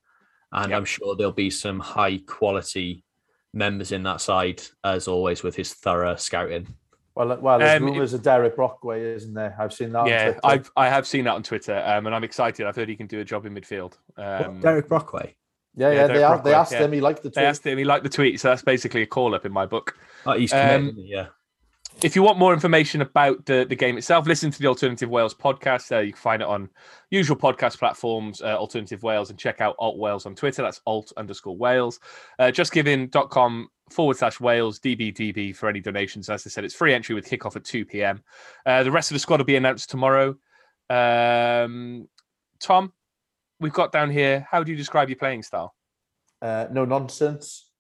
and Yep. I'm sure there'll be some high quality members in that side, as always, with his thorough scouting. Well, well, there's Um, it- rumours of Derek Brockway, isn't there? I've seen that. Yeah, Twitter. I've I have seen that on Twitter, um, and I'm excited. I've heard he can do a job in midfield. Um, Derek Brockway. yeah, yeah, yeah. They, a- they asked yeah. him. He liked the they tweet. asked him, he liked the tweet, so that's basically a call up in my book. Oh, he's Um, committed, yeah. If you want more information about the, the game itself, listen to the Alternative Wales podcast. Uh, you can find it on usual podcast platforms, uh, Alternative Wales, and check out Alt Wales on Twitter. That's alt underscore Wales. Uh, justgiving.com forward slash Wales, DBDB for any donations. As I said, it's free entry with kickoff at 2 p.m. Uh, the rest of the squad will be announced tomorrow. Um, Tom, we've got down here. How do you describe your playing style? uh, no nonsense.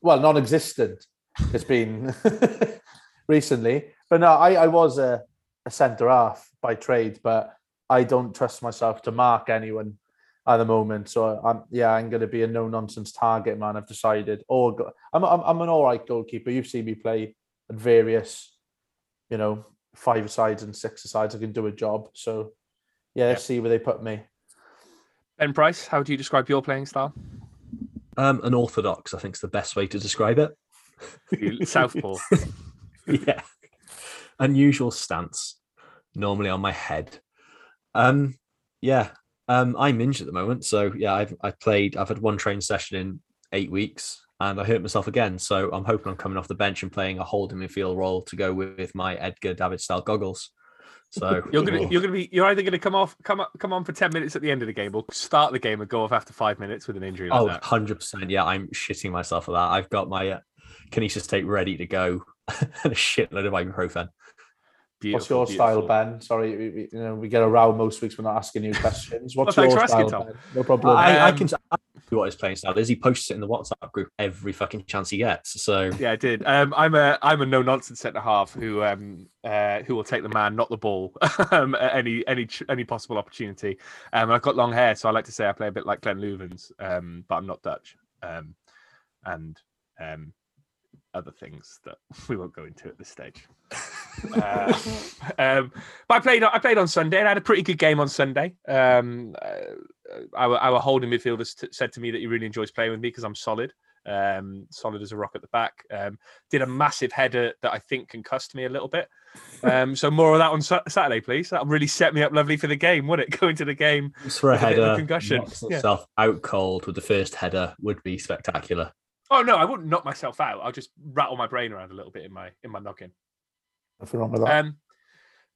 Well, non-existent. It's been recently, but no, I, I was a, a centre half by trade, but I don't trust myself to mark anyone at the moment. So I'm yeah, I'm going to be a no-nonsense target man. I've decided. Or go, I'm, I'm I'm an all right goalkeeper. You've seen me play at various, you know, five sides and six sides. I can do a job. So yeah, let's see where they put me. Ben Price, how do you describe your playing style? Um, unorthodox, I think, is the best way to describe it. You- Southpaw. yeah. Unusual stance, normally on my head. Um, yeah. Um, I'm injured at the moment, so yeah, I've I played. I've had one training session in eight weeks, and I hurt myself again. So I'm hoping I'm coming off the bench and playing a holding midfield role to go with my Edgar David style goggles. So You're gonna you're gonna be you're either gonna come off come come on for ten minutes at the end of the game or start the game and go off after five minutes with an injury like Oh, 100%. Yeah, I'm shitting myself for that. I've got my uh, kinesis tape ready to go and a shitload of ibuprofen. What's Beautiful, your style. Ben? Sorry, we, we- you know we get a row most weeks. We're not asking you questions. What's Well, your for asking, style, Tom. Ben? No problem. I, I Um, can I know what his playing style is. He posts it in the WhatsApp group every fucking chance he gets. So Yeah, I did. Um, I'm a I'm a no nonsense centre half who um uh, who will take the man, not the ball, um, at any any any possible opportunity. Um, and I've got long hair, so I like to say I play a bit like Glenn Loovens, um, but I'm not Dutch. Um, and um, other things that we won't go into at this stage. uh, um, but I played I played on Sunday and I had a pretty good game on Sunday. Um, uh, our our holding midfielder t- said to me that he really enjoys playing with me because I'm solid, um, solid as a rock at the back. Um, did a massive header that I think concussed me a little bit. Um, so more of that on Sa- Saturday, please. That'll really set me up lovely for the game, would not it? Go into the game. just for a With a bit of a header, concussion, knocks yeah. out cold with the first header would be spectacular. Oh no, I wouldn't knock myself out. I'll just rattle my brain around a little bit in my in my knocking. Nothing wrong with that. Um,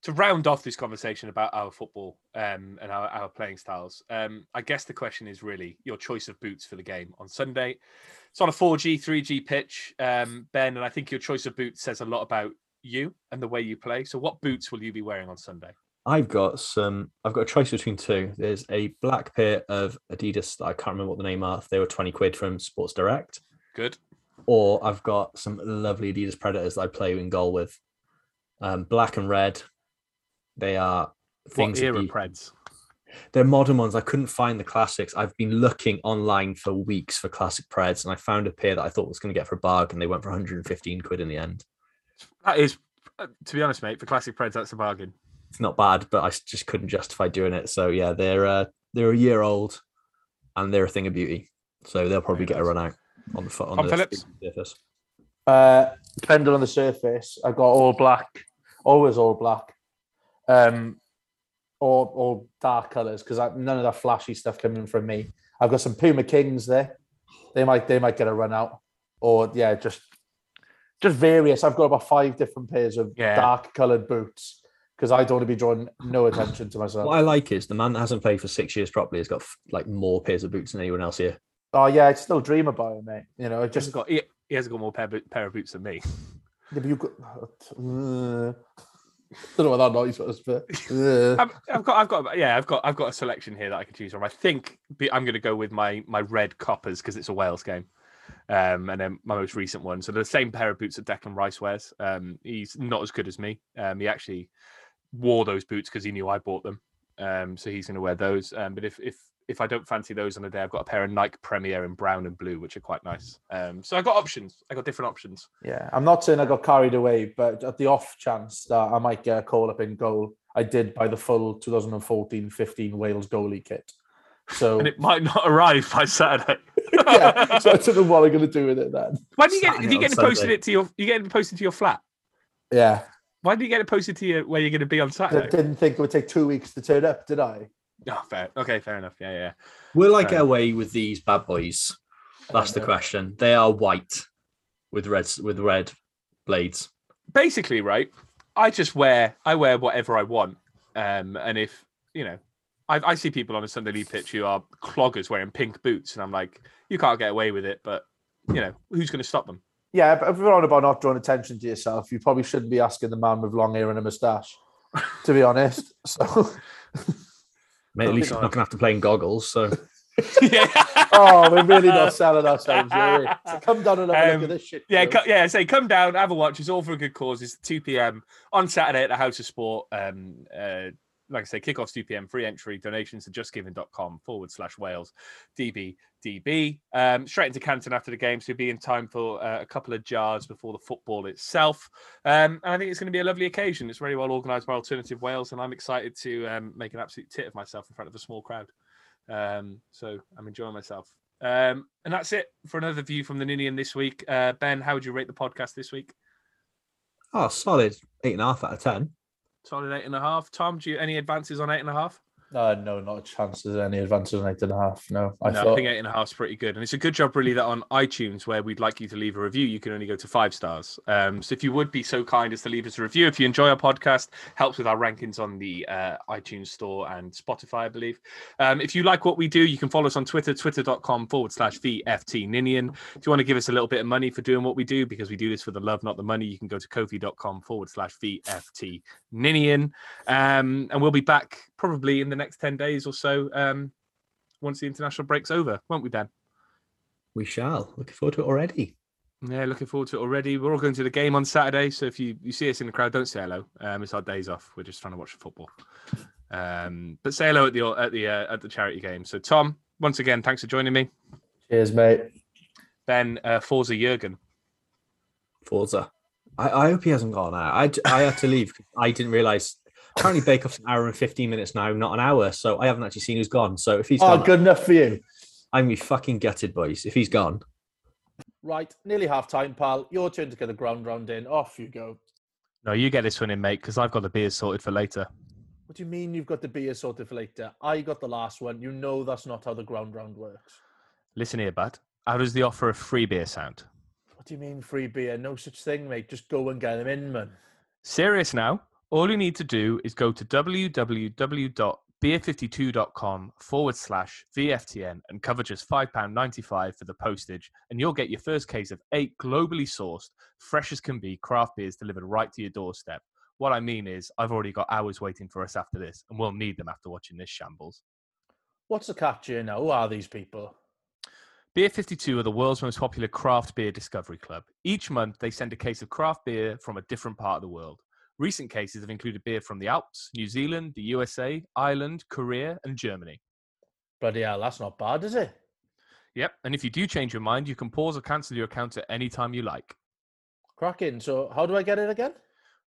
to round off this conversation about our football um, and our, our playing styles, um, I guess the question is really your choice of boots for the game on Sunday. It's on a 4G, 3G pitch, um, Ben, and I think your choice of boots says a lot about you and the way you play. So, what boots will you be wearing on Sunday? I've got some. I've got a choice between two. There's a black pair of Adidas that I can't remember what the name are. They were twenty quid from Sports Direct. Good. Or I've got some lovely Adidas Predators that I play in goal with. Um, black and red. They are things. that era Preds? They're modern ones. I couldn't find the classics. I've been looking online for weeks for classic Preds, and I found a pair that I thought was going to get for a bargain. They went for 115 quid in the end. That is, uh, to be honest, mate, for classic Preds, that's a bargain. It's not bad, but I just couldn't justify doing it. So yeah, they're uh, they're a year old, and they're a thing of beauty. So they'll probably Very get a run out on the foot on Tom the Phillips? surface. Uh, depending on the surface, I got all black, always all black, um, or or dark colours because none of that flashy stuff coming from me. I've got some Puma Kings there. They might they might get a run out, or yeah, just just various. I've got about five different pairs of Yeah. dark coloured boots because I don't want to be drawing no attention to myself. What I like is the man that hasn't played for six years properly has got f- like more pairs of boots than anyone else here. Oh yeah, I still dream about it, mate. You know, it Just got he, he hasn't got more pair, pair of boots than me. Yeah, but you've got. Uh, don't know what that noise was, but. Uh, I've, I've got, I've got, yeah, I've got, I've got a selection here that I can choose from. I think I'm going to go with my my red coppers because it's a Wales game, um, and then my most recent one. So the same pair of boots that Declan Rice wears. Um, he's not as good as me. Um, he actually wore those boots because he knew I bought them. Um, so he's going to wear those. Um, but if if if I don't fancy those on a day, I've got a pair of Nike Premier in brown and blue, which are quite nice. Um, so I got options. I got different options. yeah, I'm not saying I got carried away, but at the off chance that I might get a call up in goal, I did buy the full 2014 15 Wales goalie kit. So, And it might not arrive by Saturday. yeah, so I don't know what I'm going to do with it then. Why do you get? Saturday Did you on get it posted it to your? You get it posted to your flat? Yeah, Why did you get it posted to you where you're going to be on I Saturday? didn't think it would take two weeks to turn up, did I? Oh, fair. Okay, fair enough. Yeah, yeah. Will I get Right. away with these bad boys? That's the question. They are white with red with red blades. Basically, right. I just wear. I wear whatever I want. Um, and if you know, I, I see people on a Sunday league pitch who are cloggers wearing pink boots, and I'm like, you can't get away with it. But you know, who's going to stop them? Yeah, but if we're on about not drawing attention to yourself, you probably shouldn't be asking the man with long hair and a moustache, to be honest. So, Mate, at least I'm not gonna have to play in goggles. So yeah. oh, we're really not selling ourselves here. So come down and have a Um, look at this shit. Yeah, co- yeah. Say, come down, have a watch. It's all for a good cause. It's 2 p.m. on Saturday at the House of Sport. Um, uh, like I say, kickoff's 2 p.m. Free entry. Donations to justgiving.com forward slash Wales DBDB. Um, straight into Canton after the game, so be in time for uh, a couple of jars before the football itself. Um, and I think it's going to be a lovely occasion. It's very well organised by Alternative Wales, and I'm excited to um, make an absolute tit of myself in front of a small crowd. Um, so I'm enjoying myself. Um, and that's it for another view from the Ninian this week. Uh, ben, how would you rate the podcast this week? oh solid eight and a half out of ten. Solid eight and a half. Tom, do you any advances on eight and a half? Uh, no, not a chance. There's any advances on eight and a half. No, I no, I think eight and a half is pretty good, and it's a good job really that on iTunes, where we'd like you to leave a review, you can only go to five stars. Um, so if you would be so kind as to leave us a review, if you enjoy our podcast, helps with our rankings on the uh, iTunes Store and Spotify, I believe. Um, if you like what we do, you can follow us on Twitter, twitter.com forward slash VFT Ninian. If you want to give us a little bit of money for doing what we do, because we do this for the love, not the money, you can go to kofi.com forward slash VFT Ninian. Um, and we'll be back probably in the next 10 days or so um, once the international break's over, won't we, Ben? We shall. Looking forward to it already. Yeah, looking forward to it already. We're all going to the game on Saturday, so if you, you see us in the crowd, don't say hello. Um, it's our days off. We're just trying to watch the football. Um, but say hello at the at the uh, at the charity game. So Tom, once again, thanks for joining me. Cheers, mate. Ben uh, Forza Jurgen. Forza. I, I hope he hasn't gone out. I, I had to leave. 'cause I didn't realize. Apparently, Bake Off's an hour and 15 minutes now, not an hour. So I haven't actually seen who's gone. So if he's Oh, gone, good enough for you. I'm gonna be fucking gutted, boys. If he's gone, Right, nearly half time, pal. Your turn to get the ground round in. Off you go. No, you get this one in, mate, because I've got the beers sorted for later. What do you mean you've got the beer sorted for later? I got the last one. You know that's not how the ground round works. Listen here, bud. How does the offer of free beer sound? What do you mean free beer? No such thing, mate. Just go and get them in, man. Serious now? All you need to do is go to www.beer52.com forward slash VFTN and cover just £5.95 for the postage, and you'll get your first case of eight globally sourced, fresh as can be craft beers delivered right to your doorstep. What I mean is, I've already got hours waiting for us after this, and we'll need them after watching this shambles. What's the catch here now? Who are these people? Beer 52 are the world's most popular craft beer discovery club. Each month, they send a case of craft beer from a different part of the world. Recent cases have included beer from the Alps, New Zealand, the USA, Ireland, Korea, and Germany. Bloody hell, that's not bad, is it? Yep, and if you do change your mind, you can pause or cancel your account at any time you like. Cracking. So how do I get it again?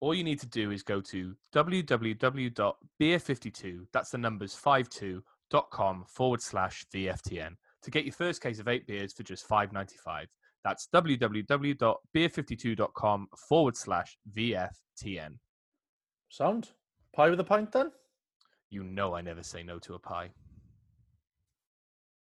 All you need to do is go to www.beer52, that's the numbers 52.com forward slash VFTN to get your first case of eight beers for just $5.95. That's www.beer52.com forward slash VFTN. Sound? Pie with a pint then? You know I never say no to a pie.